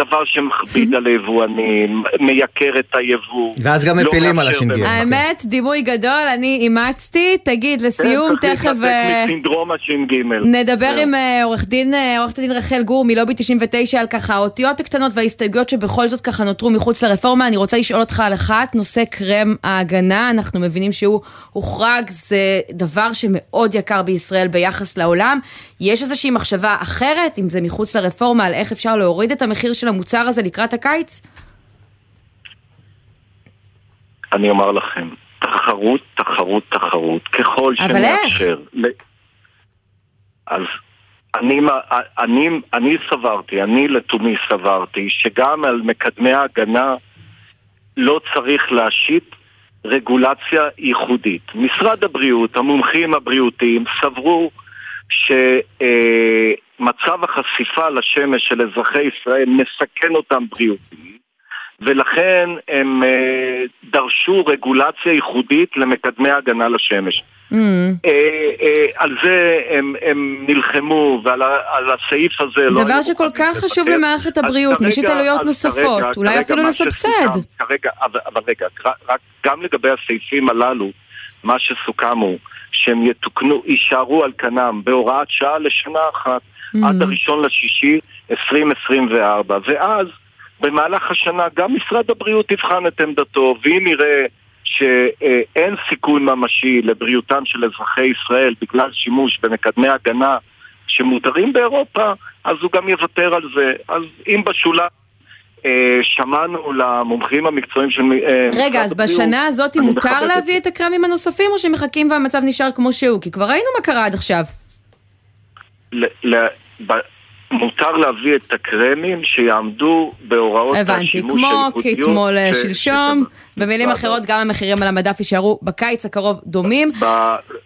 דבר שמכביד על היבואנים, מייקר את היבוא. ואז גם לא מפילים על הש"ג. האמת, דימוי גדול, אני אימצתי. תגיד, לסיום, כן, תכף... אה, להתנתק מסינדרום הש"ג. נדבר. עם אה, עורך דין, אה, עורכת הדין רחל גור מלובי 99 על ככה האותיות הקטנות וההסתייגויות שבכל זאת ככה נותרו מחוץ לרפורמה. אני רוצה לשאול אותך על אחת, נושא קרם ההגנה, אנחנו מבינים שהוא הוחרג, זה דבר שמאוד יקר בישראל ביחס לעולם. יש איזושהי מחשבה אחרת, אם זה מחוץ לרפורמה, על איך אפשר להוריד את המחיר של המוצר הזה לקראת הקיץ? אני אומר לכם, תחרות, תחרות, תחרות, ככל אבל איך? שנאפשר... אז אני, אני, אני סברתי, אני לתומי סברתי, שגם על מקדמי ההגנה לא צריך להשית רגולציה ייחודית. משרד הבריאות, המומחים הבריאותיים, סברו שמצב החשיפה לשמש של אזרחי ישראל מסכן אותם בריאותית, ולכן הם אה, דרשו רגולציה ייחודית למקדמי הגנה לשמש. Mm. אה, אה, על זה הם, הם נלחמו, ועל על הסעיף הזה לא... דבר שכל כך חשוב למערכת הבריאות, נשית עלויות נוספות, כרגע, אולי כרגע אפילו נסבסד. כרגע, אבל, אבל רגע, רק גם לגבי הסעיפים הללו, מה שסוכם הוא שהם יתוקנו, יישארו על כנם בהוראת שעה לשנה אחת, mm. עד הראשון לשישי 2024, ואז במהלך השנה גם משרד הבריאות יבחן את עמדתו, ואם יראה שאין סיכון ממשי לבריאותם של אזרחי ישראל בגלל שימוש במקדמי הגנה שמותרים באירופה, אז הוא גם יוותר על זה. אז אם בשוליים שמענו למומחים המקצועיים של אה, רגע, אז בשנה הזאת מותר להביא את הקרמים הנוספים או שמחכים והמצב נשאר כמו שהוא? כי כבר ראינו מה קרה עד עכשיו. מותר להביא את הקרמים שיעמדו בהוראות השימוש של ייחודיות. הבנתי, כמו כאתמול אה, שלשום, במילים אחרות גם המחירים על המדף יישארו בקיץ הקרוב דומים.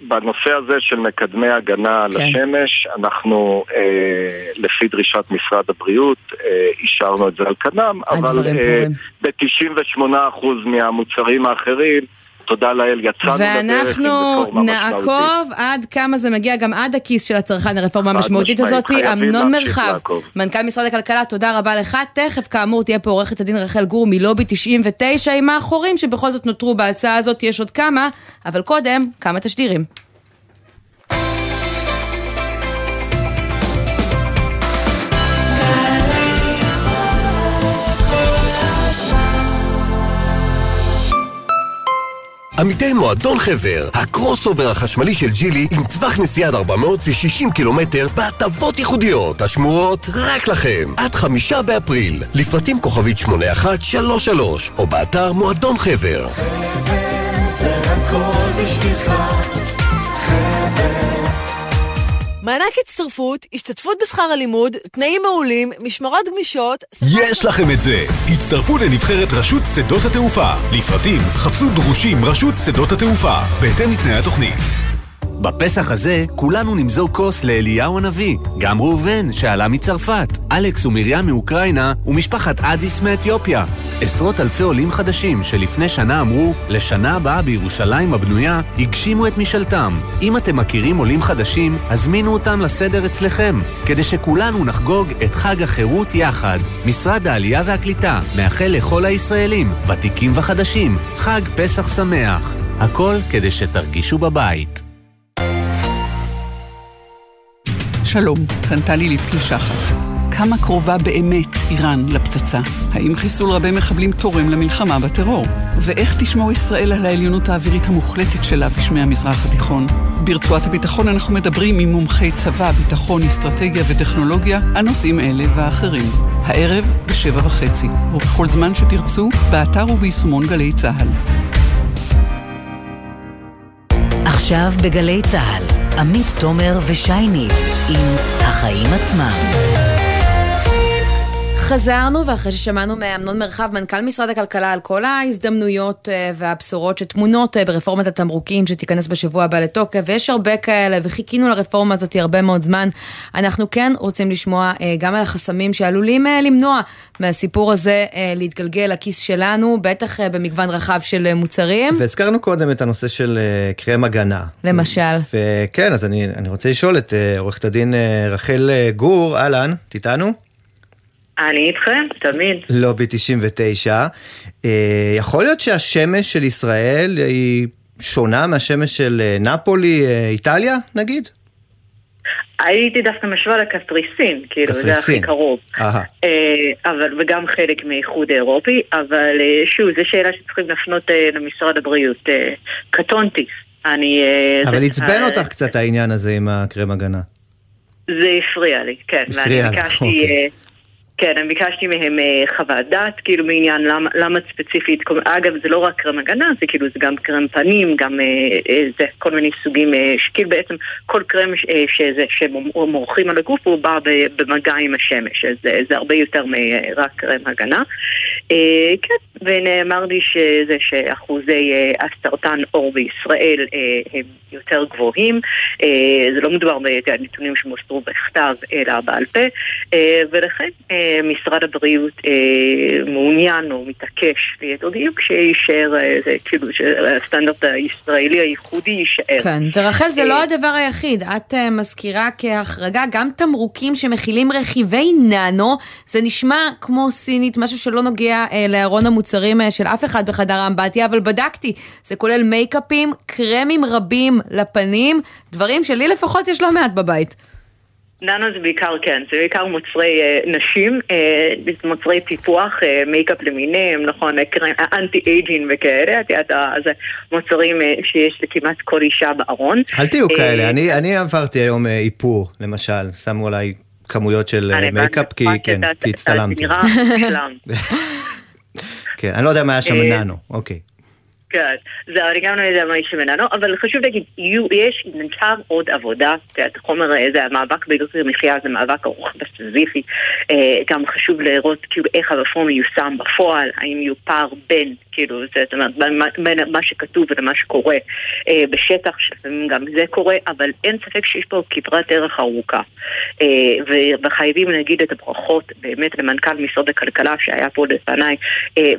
בנושא הזה של מקדמי הגנה על כן. השמש, אנחנו אה, לפי דרישת משרד הבריאות אה, אישרנו את זה על כנם, אבל אה, ב-98% מהמוצרים האחרים תודה לאל, יצאנו לדרך עם רפורמה משמעותית. ואנחנו נעקוב עד כמה זה מגיע גם עד הכיס של הצרכן, הרפורמה המשמעותית הזאת. אמנון מרחב, מנכ"ל משרד הכלכלה, תודה רבה לך. תכף, כאמור, תהיה פה עורכת הדין רחל גור מלובי 99 עם האחורים שבכל זאת נותרו בהצעה הזאת, יש עוד כמה, אבל קודם, כמה תשדירים. עמיתי מועדון חבר, הקרוס אובר החשמלי של ג'ילי עם טווח נסיעה עד 460 קילומטר בהטבות ייחודיות השמורות רק לכם עד חמישה באפריל. לפרטים כוכבית 8133 או באתר מועדון חבר. חבר זה הכל בשבילך מענק הצטרפות, השתתפות בשכר הלימוד, תנאים מעולים, משמרות גמישות... יש לכם את זה! הצטרפו לנבחרת רשות שדות התעופה. לפרטים, חפשו דרושים רשות שדות התעופה, בהתאם לתנאי התוכנית. בפסח הזה כולנו נמזוג כוס לאליהו הנביא, גם ראובן שעלה מצרפת, אלכס ומרים מאוקראינה ומשפחת אדיס מאתיופיה. עשרות אלפי עולים חדשים שלפני שנה אמרו, לשנה הבאה בירושלים הבנויה, הגשימו את משאלתם. אם אתם מכירים עולים חדשים, הזמינו אותם לסדר אצלכם, כדי שכולנו נחגוג את חג החירות יחד. משרד העלייה והקליטה מאחל לכל הישראלים, ותיקים וחדשים, חג פסח שמח. הכל כדי שתרגישו בבית. שלום, כאן טלי ליפקין שחר. כמה קרובה באמת איראן לפצצה? האם חיסול רבי מחבלים תורם למלחמה בטרור? ואיך תשמור ישראל על העליונות האווירית המוחלטת שלה בשמי המזרח התיכון? ברצועת הביטחון אנחנו מדברים עם מומחי צבא, ביטחון, אסטרטגיה וטכנולוגיה על נושאים אלה ואחרים. הערב בשבע וחצי, ובכל זמן שתרצו, באתר וביישומון גלי צה"ל. עכשיו בגלי צה"ל, עמית תומר ושייני עם החיים עצמם. חזרנו, ואחרי ששמענו מאמנון מרחב, מנכ"ל משרד הכלכלה, על כל ההזדמנויות אה, והבשורות שטמונות אה, ברפורמת התמרוקים שתיכנס בשבוע הבא לתוקף, ויש הרבה כאלה, וחיכינו לרפורמה הזאת הרבה מאוד זמן. אנחנו כן רוצים לשמוע אה, גם על החסמים שעלולים למנוע מהסיפור הזה להתגלגל לכיס שלנו, בטח במגוון רחב של מוצרים. והזכרנו קודם את הנושא של קרם הגנה. למשל. וכן, אז אני, אני רוצה לשאול את עורכת הדין רחל גור, אהלן, את איתנו? אני איתכם, תמיד. לובי 99. אה, יכול להיות שהשמש של ישראל היא שונה מהשמש של אה, נפולי, אה, איטליה, נגיד? הייתי דווקא משווה לקפריסין, כאילו, זה הכי קרוב. אבל, וגם חלק מאיחוד אירופי, אבל שוב, זו שאלה שצריכים להפנות למשרד הבריאות. קטונתי. אני... אבל עצבן אותך קצת העניין הזה עם הקרם הגנה. זה הפריע לי, כן. הפריע לך, אוקיי. כן, אני ביקשתי מהם uh, חוות דעת, כאילו בעניין למה, למה ספציפית, אגב זה לא רק קרם הגנה, זה כאילו זה גם קרם פנים, גם uh, uh, זה כל מיני סוגים, שכאילו בעצם כל קרם שזה, שמורחים על הגוף הוא בא במגע עם השמש, אז uh, זה הרבה יותר מרק קרם הגנה. כן, ונאמר לי שזה שאחוזי הסרטן עור בישראל הם יותר גבוהים, זה לא מדובר בנתונים שמוסרו בכתב אלא בעל פה, ולכן משרד הבריאות מעוניין או מתעקש ליתר דיוק שיישאר, כאילו שהסטנדרט הישראלי הייחודי יישאר. כן, ורחל זה לא הדבר היחיד, את מזכירה כהחרגה גם תמרוקים שמכילים רכיבי ננו, זה נשמע כמו סינית, משהו שלא נוגע אה, לארון המוצרים אה, של אף אחד בחדר האמבטיה, אבל בדקתי, זה כולל מייקאפים, קרמים רבים לפנים, דברים שלי לפחות יש לא מעט בבית. ננו זה בעיקר, כן, זה בעיקר מוצרי אה, נשים, אה, מוצרי טיפוח, אה, מייקאפ למיניהם, נכון, anti-aging וכאלה, את יודעת, זה מוצרים אה, שיש לכמעט כל אישה בארון. אל תהיו אה, כאלה, אני, אני עברתי היום אה, איפור, למשל, שמו עליי כמויות של אה, מייקאפ, כי, כן, כי הצטלמתי. כן, אני לא יודע מה היה שם אה, ננו, אוקיי. כן, זה אני גם לא יודע מה יש ממנו, אבל חשוב להגיד, יש, נותר עוד עבודה, את החומר, זה המאבק ביוקר מחיה, זה מאבק ארוך וסזיפי, אה, גם חשוב לראות כאילו איך הרפורמה מיושם בפועל, האם יהיו פער בין, כאילו, זאת אומרת, בין מה שכתוב ולמה שקורה אה, בשטח, שלפעמים גם זה קורה, אבל אין ספק שיש פה כברת דרך ארוכה. אה, וחייבים להגיד את הברכות באמת למנכ"ל משרד הכלכלה שהיה פה לפניי,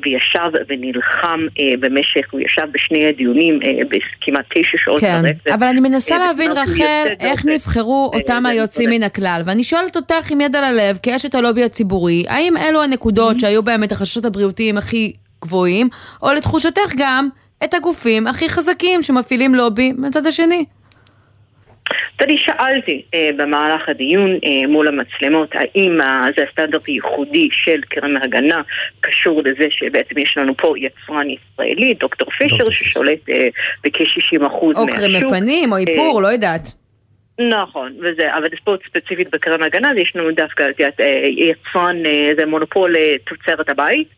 וישב ונלחם במשך, ישב בשני הדיונים אה, בכמעט תשע שעות כן, ברצף. אבל אני מנסה אה, להבין, רחל, איך נבחרו אותם היוצאים מן הכלל. ואני שואלת אותך עם יד על הלב, כאשת הלובי הציבורי, האם אלו הנקודות שהיו בהם את החששות הבריאותיים הכי גבוהים, או לתחושתך גם את הגופים הכי חזקים שמפעילים לובי מהצד השני? אני שאלתי אה, במהלך הדיון אה, מול המצלמות האם אה, זה הסטנדרט הייחודי של קרן ההגנה קשור לזה שבעצם יש לנו פה יצרן ישראלי, דוקטור פישר, ששולט אה, בכ-60% מהשוק. או קרמי פנים או איפור, אה, לא יודעת. נכון, וזה, אבל ספורט ספציפית בקרן ההגנה, יש לנו דווקא אה, יצרן, אה, זה מונופול תוצרת הבית.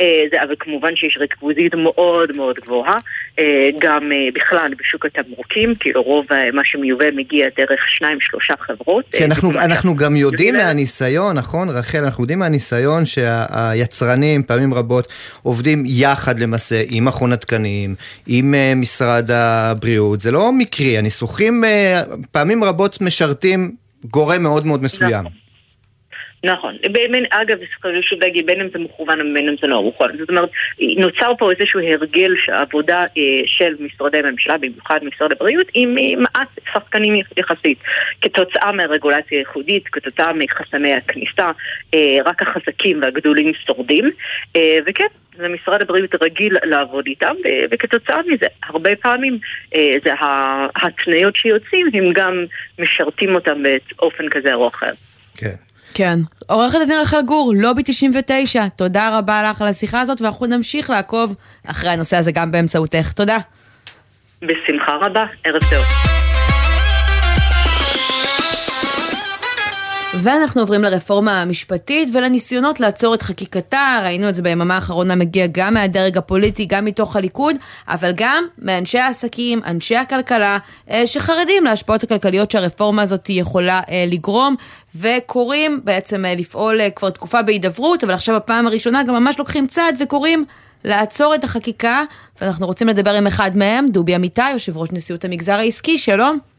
אה, זה, אבל כמובן שיש ריכוזיות מאוד מאוד גבוהה, אה, גם אה, בכלל בשוק התמרוקים, כאילו רוב מה שמיובא מגיע דרך שניים שלושה חברות. כן, אנחנו, אנחנו גם יודעים מהניסיון, נכון רחל, אנחנו יודעים מהניסיון שהיצרנים פעמים רבות עובדים יחד למעשה עם מכון התקנים, עם משרד הבריאות, זה לא מקרי, הניסוחים פעמים רבות משרתים גורם מאוד מאוד מסוים. נכון. נכון. בין, אגב, חשוב להגיד, בין אם זה מכוון ובין אם זה לא מכוון. זאת אומרת, נוצר פה איזשהו הרגל עבודה אה, של משרדי ממשלה, במיוחד משרד הבריאות, עם אה, מעט שחקנים יחסית. כתוצאה מהרגולציה הייחודית, כתוצאה מחסמי הכניסה, אה, רק החזקים והגדולים שורדים. וכן, ומשרד הבריאות רגיל לעבוד איתם, וכתוצאה מזה, הרבה פעמים זה ההתניות שיוצאים, הם גם משרתים אותם באופן כזה או אחר. כן. כן. עורכת הדין רחל גור, לובי 99, תודה רבה לך על השיחה הזאת, ואנחנו נמשיך לעקוב אחרי הנושא הזה גם באמצעותך. תודה. בשמחה רבה, ערב טוב. ואנחנו עוברים לרפורמה המשפטית ולניסיונות לעצור את חקיקתה, ראינו את זה ביממה האחרונה מגיע גם מהדרג הפוליטי, גם מתוך הליכוד, אבל גם מאנשי העסקים, אנשי הכלכלה, אה, שחרדים להשפעות הכלכליות שהרפורמה הזאת יכולה אה, לגרום, וקוראים בעצם אה, לפעול כבר תקופה בהידברות, אבל עכשיו בפעם הראשונה גם ממש לוקחים צעד וקוראים לעצור את החקיקה, ואנחנו רוצים לדבר עם אחד מהם, דובי אמיתי, יושב ראש נשיאות המגזר העסקי, שלום.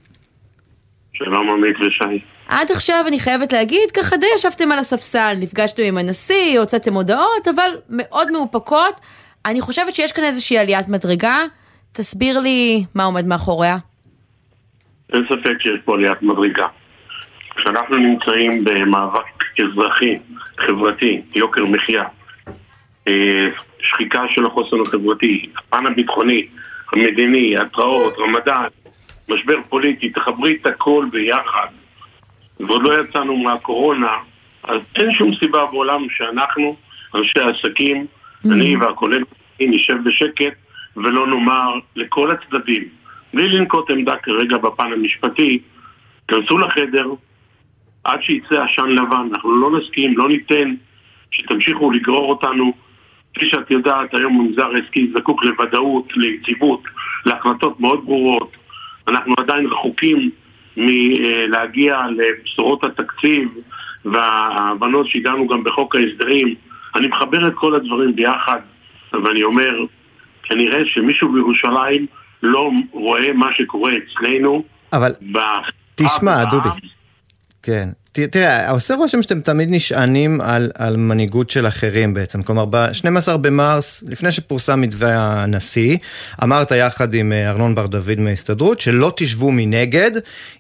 שלום עמית ושי. עד עכשיו אני חייבת להגיד, ככה די ישבתם על הספסל, נפגשתם עם הנשיא, הוצאתם הודעות, אבל מאוד מאופקות. אני חושבת שיש כאן איזושהי עליית מדרגה. תסביר לי מה עומד מאחוריה. אין ספק שיש פה עליית מדרגה. כשאנחנו נמצאים במאבק אזרחי, חברתי, יוקר מחיה, אה, שחיקה של החוסן החברתי, הפן הביטחוני, המדיני, התראות, רמדאן, משבר פוליטי, תחברי את הכל ביחד, ועוד לא יצאנו מהקורונה, אז אין שום סיבה בעולם שאנחנו, אנשי העסקים, mm-hmm. אני והקולגות, נשב בשקט ולא נאמר לכל הצדדים, בלי לנקוט עמדה כרגע בפן המשפטי, כנסו לחדר עד שיצא עשן לבן, אנחנו לא נסכים, לא ניתן שתמשיכו לגרור אותנו. כפי שאת יודעת, היום המגזר העסקי זקוק לוודאות, ליציבות, להחלטות מאוד ברורות. אנחנו עדיין רחוקים מלהגיע לבשורות התקציב וההבנות שהגענו גם בחוק ההסדרים אני מחבר את כל הדברים ביחד, ואני אומר, כנראה שמישהו בירושלים לא רואה מה שקורה אצלנו. אבל תשמע, דובי. כן. תראה, עושה רושם שאתם תמיד נשענים על, על מנהיגות של אחרים בעצם. כלומר, ב-12 במרס, לפני שפורסם מתווה הנשיא, אמרת יחד עם אה, ארנון בר דוד מההסתדרות, שלא תשבו מנגד,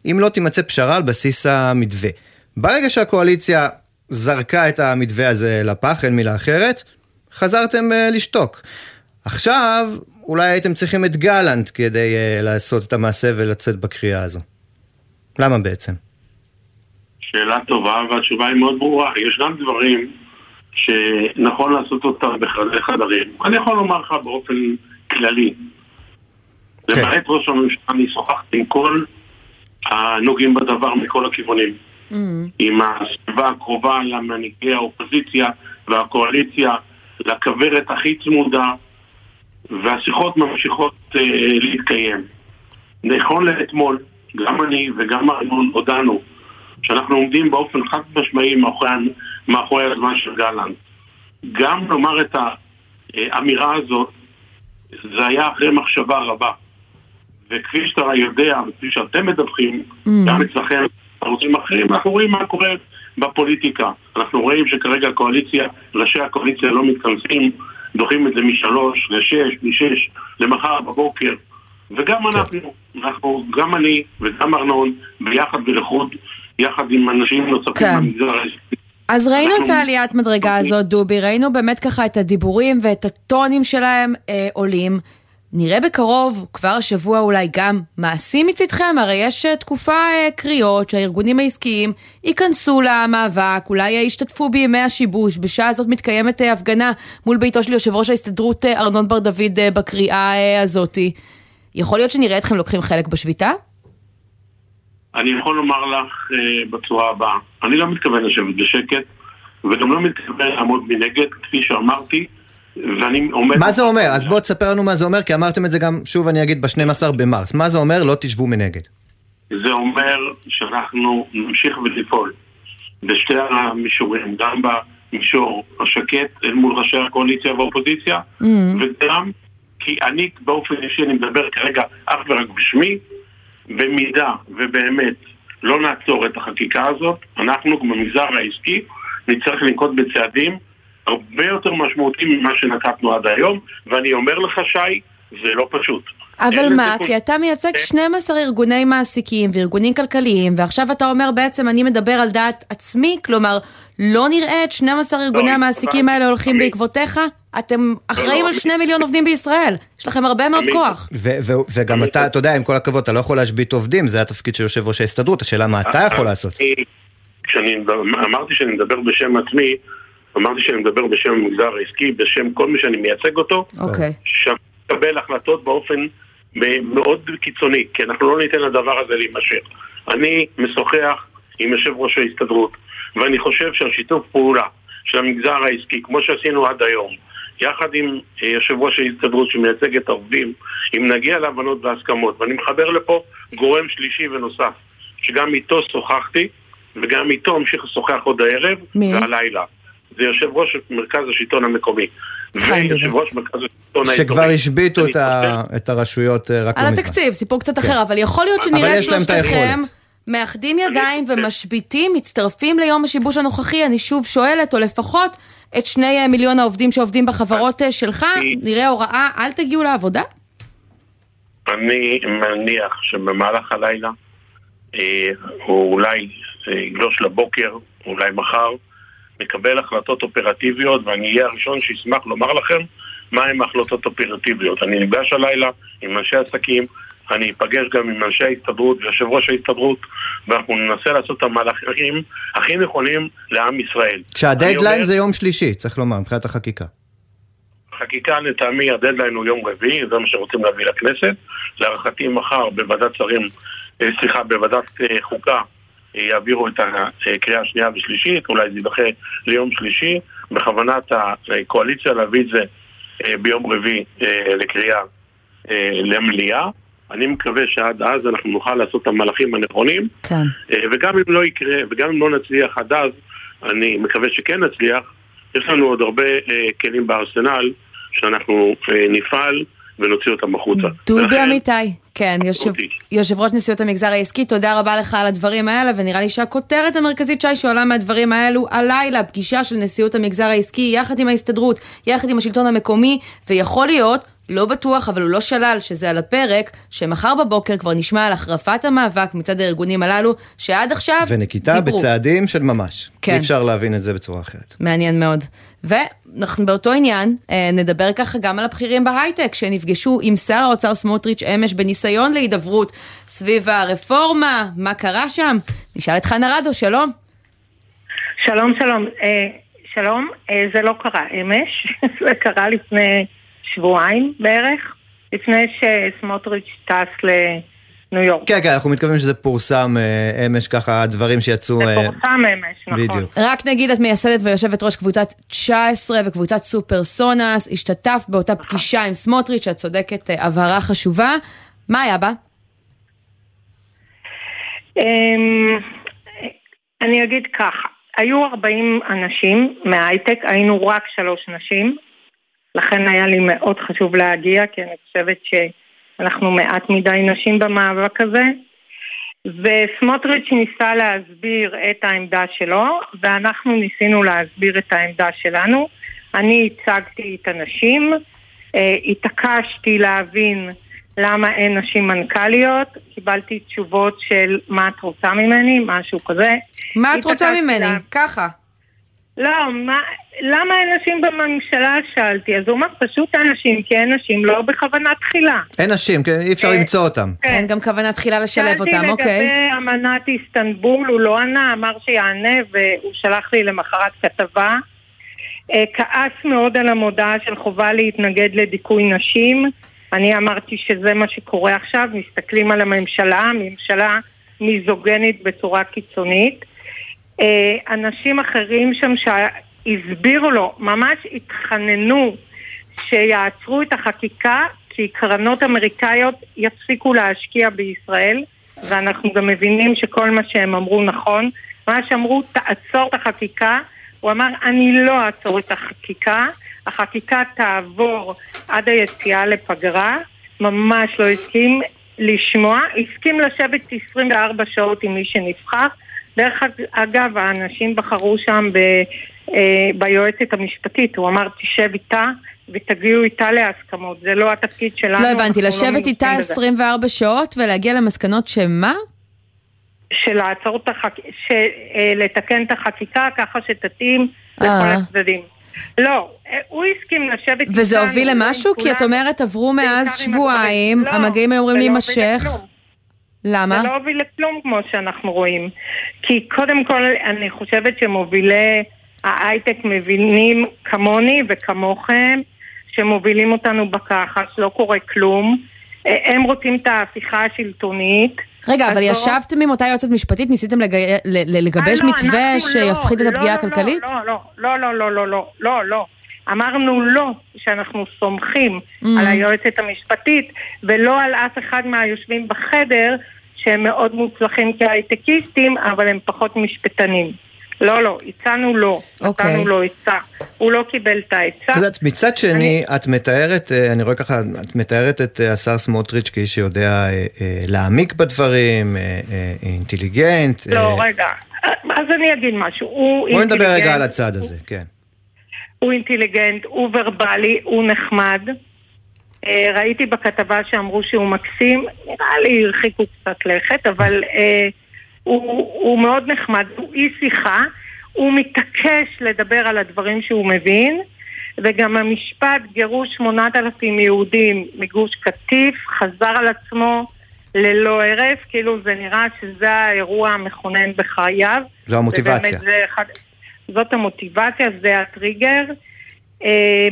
אם לא תימצא פשרה על בסיס המתווה. ברגע שהקואליציה זרקה את המתווה הזה לפח, אין מילה אחרת, חזרתם uh, לשתוק. עכשיו, אולי הייתם צריכים את גלנט כדי uh, לעשות את המעשה ולצאת בקריאה הזו. למה בעצם? שאלה טובה, והתשובה היא מאוד ברורה. ישנם דברים שנכון לעשות אותם בחדרי חדרים. אני יכול לומר לך באופן כללי. כן. למעט ראש הממשלה, אני שוחחתי עם כל הנוגעים בדבר מכל הכיוונים. Mm. עם הסביבה הקרובה למנהיגי האופוזיציה והקואליציה, לכוורת הכי צמודה, והשיחות ממשיכות uh, להתקיים. נכון לאתמול, גם אני וגם ארנון הודענו שאנחנו עומדים באופן חד משמעי מאחורי, מאחורי הזמן של גלנט. גם לומר את האמירה הזאת, זה היה אחרי מחשבה רבה. וכפי שאתה יודע, וכפי שאתם מדווחים, mm. גם אצלכם, ערוצים אחרים, אנחנו רואים מה קורה בפוליטיקה. אנחנו רואים שכרגע הקואליציה, ראשי הקואליציה לא מתכנסים, דוחים את זה משלוש לשש, משש למחר בבוקר. וגם כן. אנחנו, אנחנו, גם אני וגם ארנון, ביחד ולחוד, יחד עם אנשים נוספים כן. במגזר העסקי. אז ראינו אנחנו... את העליית מדרגה הזאת, דובי, ראינו באמת ככה את הדיבורים ואת הטונים שלהם אה, עולים. נראה בקרוב, כבר השבוע אולי גם מעשים מצדכם, הרי יש אה, תקופה אה, קריאות שהארגונים העסקיים ייכנסו למאבק, אולי ישתתפו בימי השיבוש, בשעה הזאת מתקיימת אה, הפגנה מול ביתו של יושב ראש ההסתדרות ארנון בר דוד בקריאה הזאתי. יכול להיות שנראה אתכם לוקחים חלק בשביתה? אני יכול לומר לך בצורה הבאה, אני לא מתכוון לשבת בשקט, וגם לא מתכוון לעמוד מנגד, כפי שאמרתי, ואני עומד... מה זה אומר? אז בוא תספר לנו מה זה אומר, כי אמרתם את זה גם, שוב אני אגיד, ב-12 במרס. מה זה אומר? לא תשבו מנגד. זה אומר שאנחנו נמשיך ולפעול בשתי המישורים, גם במישור השקט אל מול ראשי הקואליציה והאופוזיציה, mm-hmm. וגם כי אני באופן אישי, אני מדבר כרגע אך ורק בשמי, במידה ובאמת לא נעצור את החקיקה הזאת, אנחנו במגזר העסקי נצטרך לנקוט בצעדים הרבה יותר משמעותי ממה שנקטנו עד היום, ואני אומר לך, שי, זה לא פשוט. אבל מה, כי אתה מייצג 12 ארגוני מעסיקים וארגונים כלכליים, ועכשיו אתה אומר בעצם אני מדבר על דעת עצמי, כלומר, לא נראה את 12 ארגוני לא, המעסיקים האלה הולכים בעקבותיך? אתם אחראים לא, על שני מיליון עובדים בישראל, יש לכם הרבה מאוד כוח. וגם אתה, אתה יודע, עם כל הכבוד, אתה לא יכול להשבית עובדים, זה התפקיד של יושב ראש ההסתדרות, השאלה מה אתה יכול לעשות. כשאני אמרתי שאני מדבר בשם עצמי, אמרתי שאני מדבר בשם המגזר העסקי, בשם כל מי שאני מייצג אותו, אוקיי. לקבל החלטות באופן מאוד קיצוני, כי אנחנו לא ניתן לדבר הזה להימשך. אני משוחח עם יושב ראש ההסתדרות, ואני חושב שהשיתוף פעולה של המגזר העסקי, כמו שעשינו עד היום, יחד עם אה, יושב ראש ההסתדרות שמייצג את העובדים, אם נגיע להבנות והסכמות, ואני מחבר לפה גורם שלישי ונוסף, שגם איתו שוחחתי, וגם איתו אמשיך לשוחח עוד הערב והלילה. זה יושב ראש מרכז השלטון המקומי. ויושב ראש מרכז השלטון האזורי. שכבר השביתו את, ה... את הרשויות אה, רק לא מזמן. על התקציב, סיפור קצת כן. אחר, אבל יכול להיות שנראה את שלושתכם מאחדים ידיים ומשביתים, מצטרפים ליום השיבוש הנוכחי, אני שוב שואלת, או לפחות את שני אה, מיליון העובדים שעובדים בחברות אה, שלך, נראה הוראה, אל תגיעו לעבודה? אני מניח שבמהלך הלילה, או אולי יגלוש לבוקר, אולי מחר, נקבל החלטות אופרטיביות ואני אהיה הראשון שישמח לומר לכם מהם ההחלטות האופרטיביות. אני נפגש הלילה עם אנשי עסקים, אני אפגש גם עם אנשי ההסתדרות ויושב ראש ההסתדרות ואנחנו ננסה לעשות את המהלכים הכי נכונים לעם ישראל. כשהדדליין אומר... זה יום שלישי, צריך לומר, מבחינת החקיקה. חקיקה לטעמי הדדליין הוא יום רביעי, זה מה שרוצים להביא לכנסת. להערכתי מחר בוועדת שרים, אה, סליחה, בוועדת אה, חוקה יעבירו את הקריאה השנייה ושלישית, אולי זה יידחה ליום שלישי. בכוונת הקואליציה להביא את זה אה, ביום רביעי אה, לקריאה אה, למליאה. אני מקווה שעד אז אנחנו נוכל לעשות את המהלכים הנכונים. כן. וגם אם לא יקרה, וגם אם לא נצליח עד אז, אני מקווה שכן נצליח, יש לנו עוד הרבה אה, כלים בארסנל שאנחנו אה, נפעל ונוציא אותם החוצה. דובי אמיתי, כן, יושב, יושב ראש נשיאות המגזר העסקי, תודה רבה לך על הדברים האלה, ונראה לי שהכותרת המרכזית שי שעולה מהדברים האלו הלילה, פגישה של נשיאות המגזר העסקי יחד עם ההסתדרות, יחד עם השלטון המקומי, ויכול להיות לא בטוח, אבל הוא לא שלל שזה על הפרק, שמחר בבוקר כבר נשמע על החרפת המאבק מצד הארגונים הללו, שעד עכשיו ונקיטה דיברו. בצעדים של ממש. כן. אי אפשר להבין את זה בצורה אחרת. מעניין מאוד. ואנחנו באותו עניין אה, נדבר ככה גם על הבכירים בהייטק, שנפגשו עם שר האוצר סמוטריץ' אמש בניסיון להידברות סביב הרפורמה, מה קרה שם? נשאל את חנה רדו, שלום. שלום, שלום. אה, שלום, אה, זה לא קרה אמש, זה קרה לפני... שבועיים בערך, לפני שסמוטריץ' טס לניו יורק. כן, כן, אנחנו מתכוונים שזה פורסם אה, אמש, ככה הדברים שיצאו... זה אה, פורסם אמש, נכון. בדיוק. רק נגיד, את מייסדת ויושבת ראש קבוצת 19 וקבוצת סופר סונאס, השתתפת באותה נכון. פגישה עם סמוטריץ', את צודקת, אה, הבהרה חשובה. מה היה בה? אמ, אני אגיד ככה, היו 40 אנשים מההייטק, היינו רק שלוש נשים, לכן היה לי מאוד חשוב להגיע, כי אני חושבת שאנחנו מעט מדי נשים במאבק הזה. וסמוטריץ' ניסה להסביר את העמדה שלו, ואנחנו ניסינו להסביר את העמדה שלנו. אני הצגתי את הנשים, אה, התעקשתי להבין למה אין נשים מנכ"ליות, קיבלתי תשובות של מה את רוצה ממני, משהו כזה. מה את רוצה ממני? לה... ככה. לא, מה, למה אין נשים בממשלה שאלתי? אז הוא אמר פשוט אין נשים, כי אין נשים לא בכוונה תחילה. אין נשים, כן, אי אפשר אה, למצוא אותם. כן. אין גם כוונה תחילה לשלב אותם, אוקיי. שאלתי לגבי אמנת איסטנבול, הוא לא ענה, אמר שיענה, והוא שלח לי למחרת כתבה. אה, כעס מאוד על המודעה של חובה להתנגד לדיכוי נשים. אני אמרתי שזה מה שקורה עכשיו, מסתכלים על הממשלה, ממשלה מיזוגנית בצורה קיצונית. אה, אנשים אחרים שם שהסבירו לו, ממש התחננו שיעצרו את החקיקה כי קרנות אמריקאיות יפסיקו להשקיע בישראל ואנחנו גם מבינים שכל מה שהם אמרו נכון. מה שאמרו, תעצור את החקיקה, הוא אמר, אני לא אעצור את החקיקה, החקיקה תעבור עד היציאה לפגרה, ממש לא הסכים לשמוע, הסכים לשבת 24 שעות עם מי שנבחר, דרך אגב, האנשים בחרו שם ב, אה, ביועצת המשפטית, הוא אמר תשב איתה ותגיעו איתה להסכמות, זה לא התפקיד שלנו. לא הבנתי, לא לשבת לא איתה 24 בזה. שעות ולהגיע למסקנות שמה? של לעצור את החקיקה, אה, לתקן את החקיקה ככה שתתאים לכל אה. הצדדים. לא, אה, הוא הסכים לשבת איתנו. וזה הוביל למשהו? כי את אומרת עברו מאז שבועיים, לא, המגעים היו אמורים לא להימשך. למה? זה לא הוביל לכלום כמו שאנחנו רואים. כי קודם כל אני חושבת שמובילי ההייטק מבינים כמוני וכמוכם, שמובילים אותנו בכחש, לא קורה כלום. אה, הם רוצים את ההפיכה השלטונית. רגע, אבל לא... ישבתם עם אותה יועצת משפטית? ניסיתם לג... לגבש לא, מתווה שיפחית לא, את הפגיעה לא, הכלכלית? לא, לא, לא, לא, לא, לא, לא, לא. אמרנו לא, שאנחנו סומכים mm. על היועצת המשפטית ולא על אף אחד מהיושבים בחדר שהם מאוד מוצלחים כהייטקיסטים, אבל הם פחות משפטנים. לא, לא, הצענו לא. Okay. אוקיי. נתנו לו עצה. הוא לא קיבל את העצה. את יודעת, מצד שני, אני... את מתארת, אה, אני רואה ככה, את מתארת את אה, השר סמוטריץ' כאיש שיודע אה, להעמיק בדברים, אינטליגנט. לא, רגע, אז אני אגיד משהו. הוא בואי נדבר רגע על הצד הזה, כן. הוא אינטליגנט, הוא ורבלי, הוא נחמד. אה, ראיתי בכתבה שאמרו שהוא מקסים, נראה לי הרחיקו קצת לכת, אבל אה, הוא, הוא מאוד נחמד, הוא אי שיחה, הוא מתעקש לדבר על הדברים שהוא מבין, וגם המשפט גירוש 8,000 יהודים מגוש קטיף חזר על עצמו ללא הרף, כאילו זה נראה שזה האירוע המכונן בחייו. זו המוטיבציה. זה אחד, זאת המוטיבציה, זה הטריגר. אה,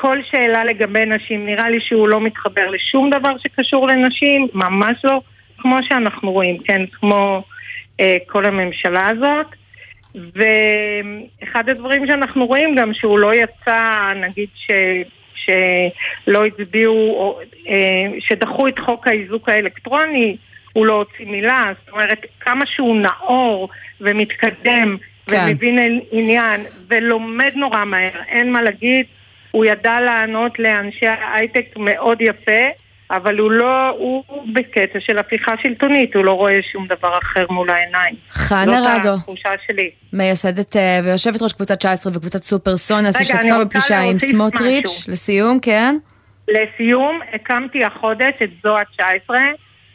כל שאלה לגבי נשים, נראה לי שהוא לא מתחבר לשום דבר שקשור לנשים, ממש לא, כמו שאנחנו רואים, כן, כמו אה, כל הממשלה הזאת. ואחד הדברים שאנחנו רואים גם שהוא לא יצא, נגיד ש... שלא הצביעו, אה, שדחו את חוק האיזוק האלקטרוני, הוא לא הוציא מילה, זאת אומרת, כמה שהוא נאור ומתקדם כן. ומבין עניין, ולומד נורא מהר, אין מה להגיד. הוא ידע לענות לאנשי ההייטק מאוד יפה, אבל הוא לא, הוא בקטע של הפיכה שלטונית, הוא לא רואה שום דבר אחר מול העיניים. חנה רדו. זאת התחושה שלי. מייסדת אה, ויושבת ראש קבוצת 19 וקבוצת סופר סונס, השתתפה בפגישה עם סמוטריץ', לסיום, כן? לסיום, הקמתי החודש את זוהה 19,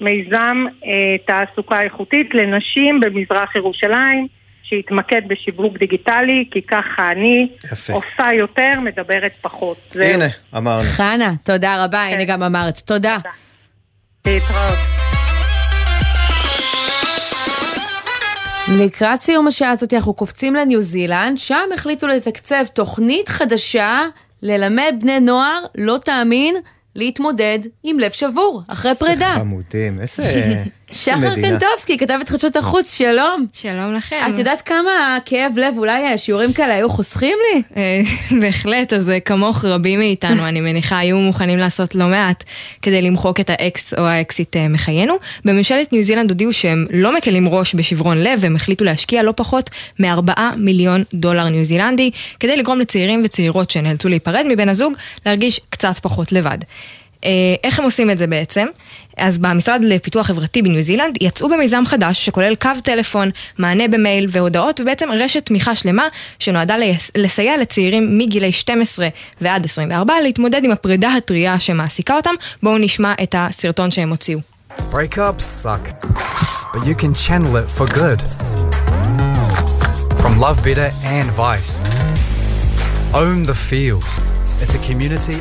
מיזם אה, תעסוקה איכותית לנשים במזרח ירושלים. שיתמקד בשיווק דיגיטלי, כי ככה אני יפה. עושה יותר, מדברת פחות. הנה, אמרנו. חנה, תודה רבה, כן. הנה גם אמרת. תודה. תודה. להתראות. לקראת סיום השעה הזאת אנחנו קופצים לניו זילנד, שם החליטו לתקצב תוכנית חדשה ללמד בני נוער, לא תאמין, להתמודד עם לב שבור, אחרי פרידה. איזה חמודים, איזה... שחר קנטובסקי, כתבת חדשות החוץ, שלום. שלום לכם. את יודעת כמה כאב לב אולי שיעורים כאלה היו חוסכים לי? אה, בהחלט, אז אה, כמוך רבים מאיתנו, אני מניחה, היו מוכנים לעשות לא מעט כדי למחוק את האקס או האקסית אה, מחיינו. בממשלת ניו זילנד הודיעו שהם לא מקלים ראש בשברון לב, הם החליטו להשקיע לא פחות מ-4 מיליון דולר ניו זילנדי, כדי לגרום לצעירים וצעירות שנאלצו להיפרד מבן הזוג, להרגיש קצת פחות לבד. איך הם עושים את זה בעצם? אז במשרד לפיתוח חברתי בניו זילנד יצאו במיזם חדש שכולל קו טלפון, מענה במייל והודעות ובעצם רשת תמיכה שלמה שנועדה לסייע לצעירים מגילי 12 ועד 24 להתמודד עם הפרידה הטריה שמעסיקה אותם. בואו נשמע את הסרטון שהם הוציאו. From love bitter and vice. Own the feels.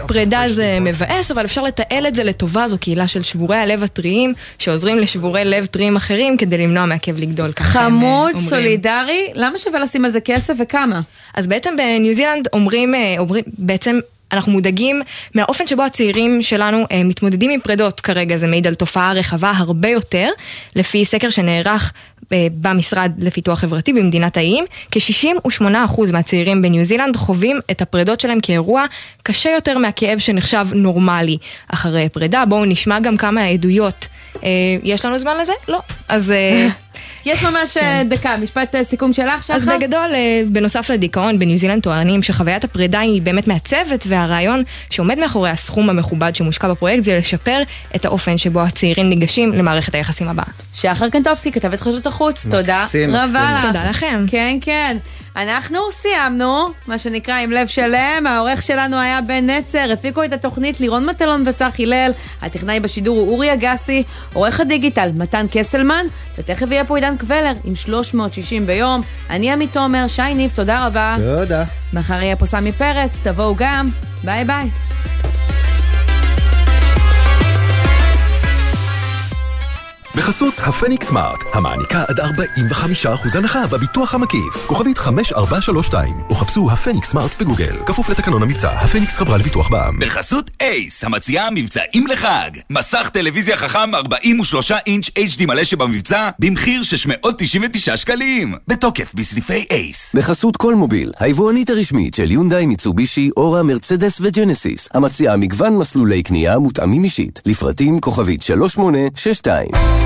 פרידה זה מבאס, אבל אפשר לתעל את זה לטובה, זו קהילה של שבורי הלב הטריים, שעוזרים לשבורי לב טריים אחרים כדי למנוע מהכאב לגדול. חמוד, סולידרי, למה שווה לשים על זה כסף וכמה? אז בעצם בניו זילנד אומרים, אה, אומרים בעצם אנחנו מודאגים מהאופן שבו הצעירים שלנו אה, מתמודדים עם פרדות כרגע, זה מעיד על תופעה רחבה הרבה יותר, לפי סקר שנערך אה, במשרד לפיתוח חברתי במדינת האיים, כ-68% מהצעירים בניו זילנד חווים את הפרדות שלהם כאירוע קשה יותר מהכאב שנחשב נורמלי אחרי פרידה. בואו נשמע גם כמה עדויות. אה, יש לנו זמן לזה? לא. אז... אה, יש ממש כן. דקה, משפט סיכום שלך, שחר? אז בגדול, בנוסף לדיכאון, בניו זילנד טוענים שחוויית הפרידה היא באמת מעצבת, והרעיון שעומד מאחורי הסכום המכובד שמושקע בפרויקט זה לשפר את האופן שבו הצעירים ניגשים למערכת היחסים הבאה. שחר קנטובסקי, כתבת חדשות החוץ, תודה רבה לך. תודה לכם. כן, כן. אנחנו סיימנו, מה שנקרא עם לב שלם, העורך שלנו היה בן נצר, הפיקו את התוכנית לירון מטלון וצח הלל, הטכנאי בשידור הוא אורי אגסי, עורך הדיגיטל מתן קסלמן, ותכף יהיה פה עידן קבלר עם 360 ביום. אני עמית תומר, שי ניב, תודה רבה. תודה. מחר יהיה פה סמי פרץ, תבואו גם, ביי ביי. בחסות הפניקס סמארט, המעניקה עד 45% הנחה בביטוח המקיף. כוכבית 5432, או חפשו הפניקס סמארט בגוגל. כפוף לתקנון המבצע, הפניקס חברה לביטוח בע"מ. בחסות אייס, המציעה מבצעים לחג. מסך טלוויזיה חכם 43 אינץ' HD מלא שבמבצע, במחיר 699 שקלים. בתוקף בסניפי אייס. בחסות כל מוביל, היבואנית הרשמית של יונדאי, מיצובישי, אורה, מרצדס וג'נסיס. המציעה מגוון מסלולי קנייה מותאמים אישית. לפרטים כוכבית 3862.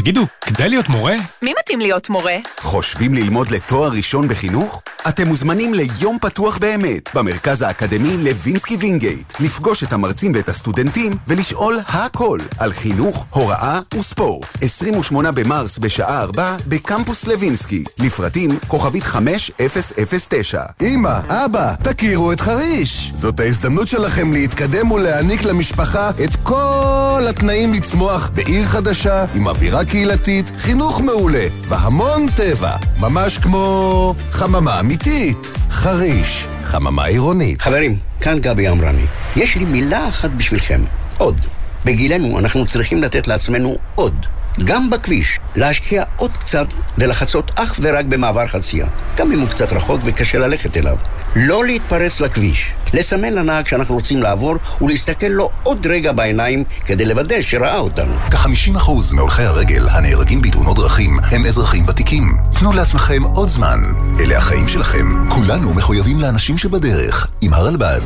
תגידו, כדאי להיות מורה? מי מתאים להיות מורה? חושבים ללמוד לתואר ראשון בחינוך? אתם מוזמנים ליום פתוח באמת, במרכז האקדמי לוינסקי וינגייט. לפגוש את המרצים ואת הסטודנטים ולשאול הכל על חינוך, הוראה וספורט. 28 במרס בשעה 4 בקמפוס לוינסקי. לפרטים כוכבית 5009. אמא, אבא, תכירו את חריש. זאת ההזדמנות שלכם להתקדם ולהעניק למשפחה את כל התנאים לצמוח בעיר חדשה, עם אווירה קהילתית, חינוך מעולה והמון טבע. ממש כמו חממה אמיתית. חריש, חממה עירונית. חברים, כאן גבי אמרני. יש לי מילה אחת בשבילכם. עוד. בגילנו אנחנו צריכים לתת לעצמנו עוד. גם בכביש, להשקיע עוד קצת ולחצות אך ורק במעבר חצייה, גם אם הוא קצת רחוק וקשה ללכת אליו. לא להתפרץ לכביש, לסמן לנהג שאנחנו רוצים לעבור ולהסתכל לו עוד רגע בעיניים כדי לוודא שראה אותנו. כ-50% מהולכי הרגל הנהרגים בתאונות דרכים הם אזרחים ותיקים. תנו לעצמכם עוד זמן. אלה החיים שלכם. כולנו מחויבים לאנשים שבדרך, עם הרלב"ד.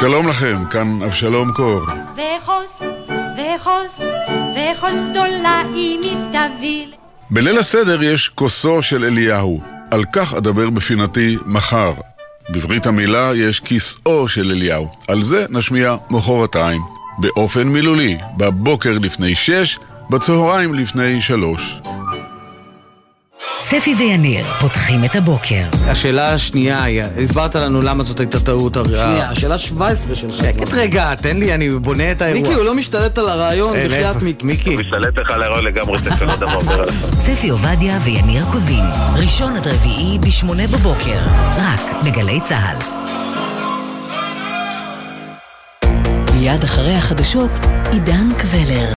שלום לכם, כאן אבשלום קור. וחוס, וחוס, וחוס גדולה אם היא תביל. בליל הסדר יש כוסו של אליהו. על כך אדבר בפינתי מחר. בברית המילה יש כיסאו של אליהו. על זה נשמיע מחרתיים. באופן מילולי, בבוקר לפני שש, בצהריים לפני שלוש. ספי ויניר פותחים את הבוקר. השאלה השנייה היא, הסברת לנו למה זאת הייתה טעות. שנייה, השאלה 17 שלך. שקט רגע, תן לי, אני בונה את האירוע. מיקי, הוא לא משתלט על הרעיון, בחייאת מיקי. הוא משתלט לך על הרעיון לגמרי, דבר עובר עליך. ספי עובדיה ויניר קוזין, ראשון עד רביעי בשמונה בבוקר, רק בגלי צה"ל. מיד אחרי החדשות, עידן קבלר.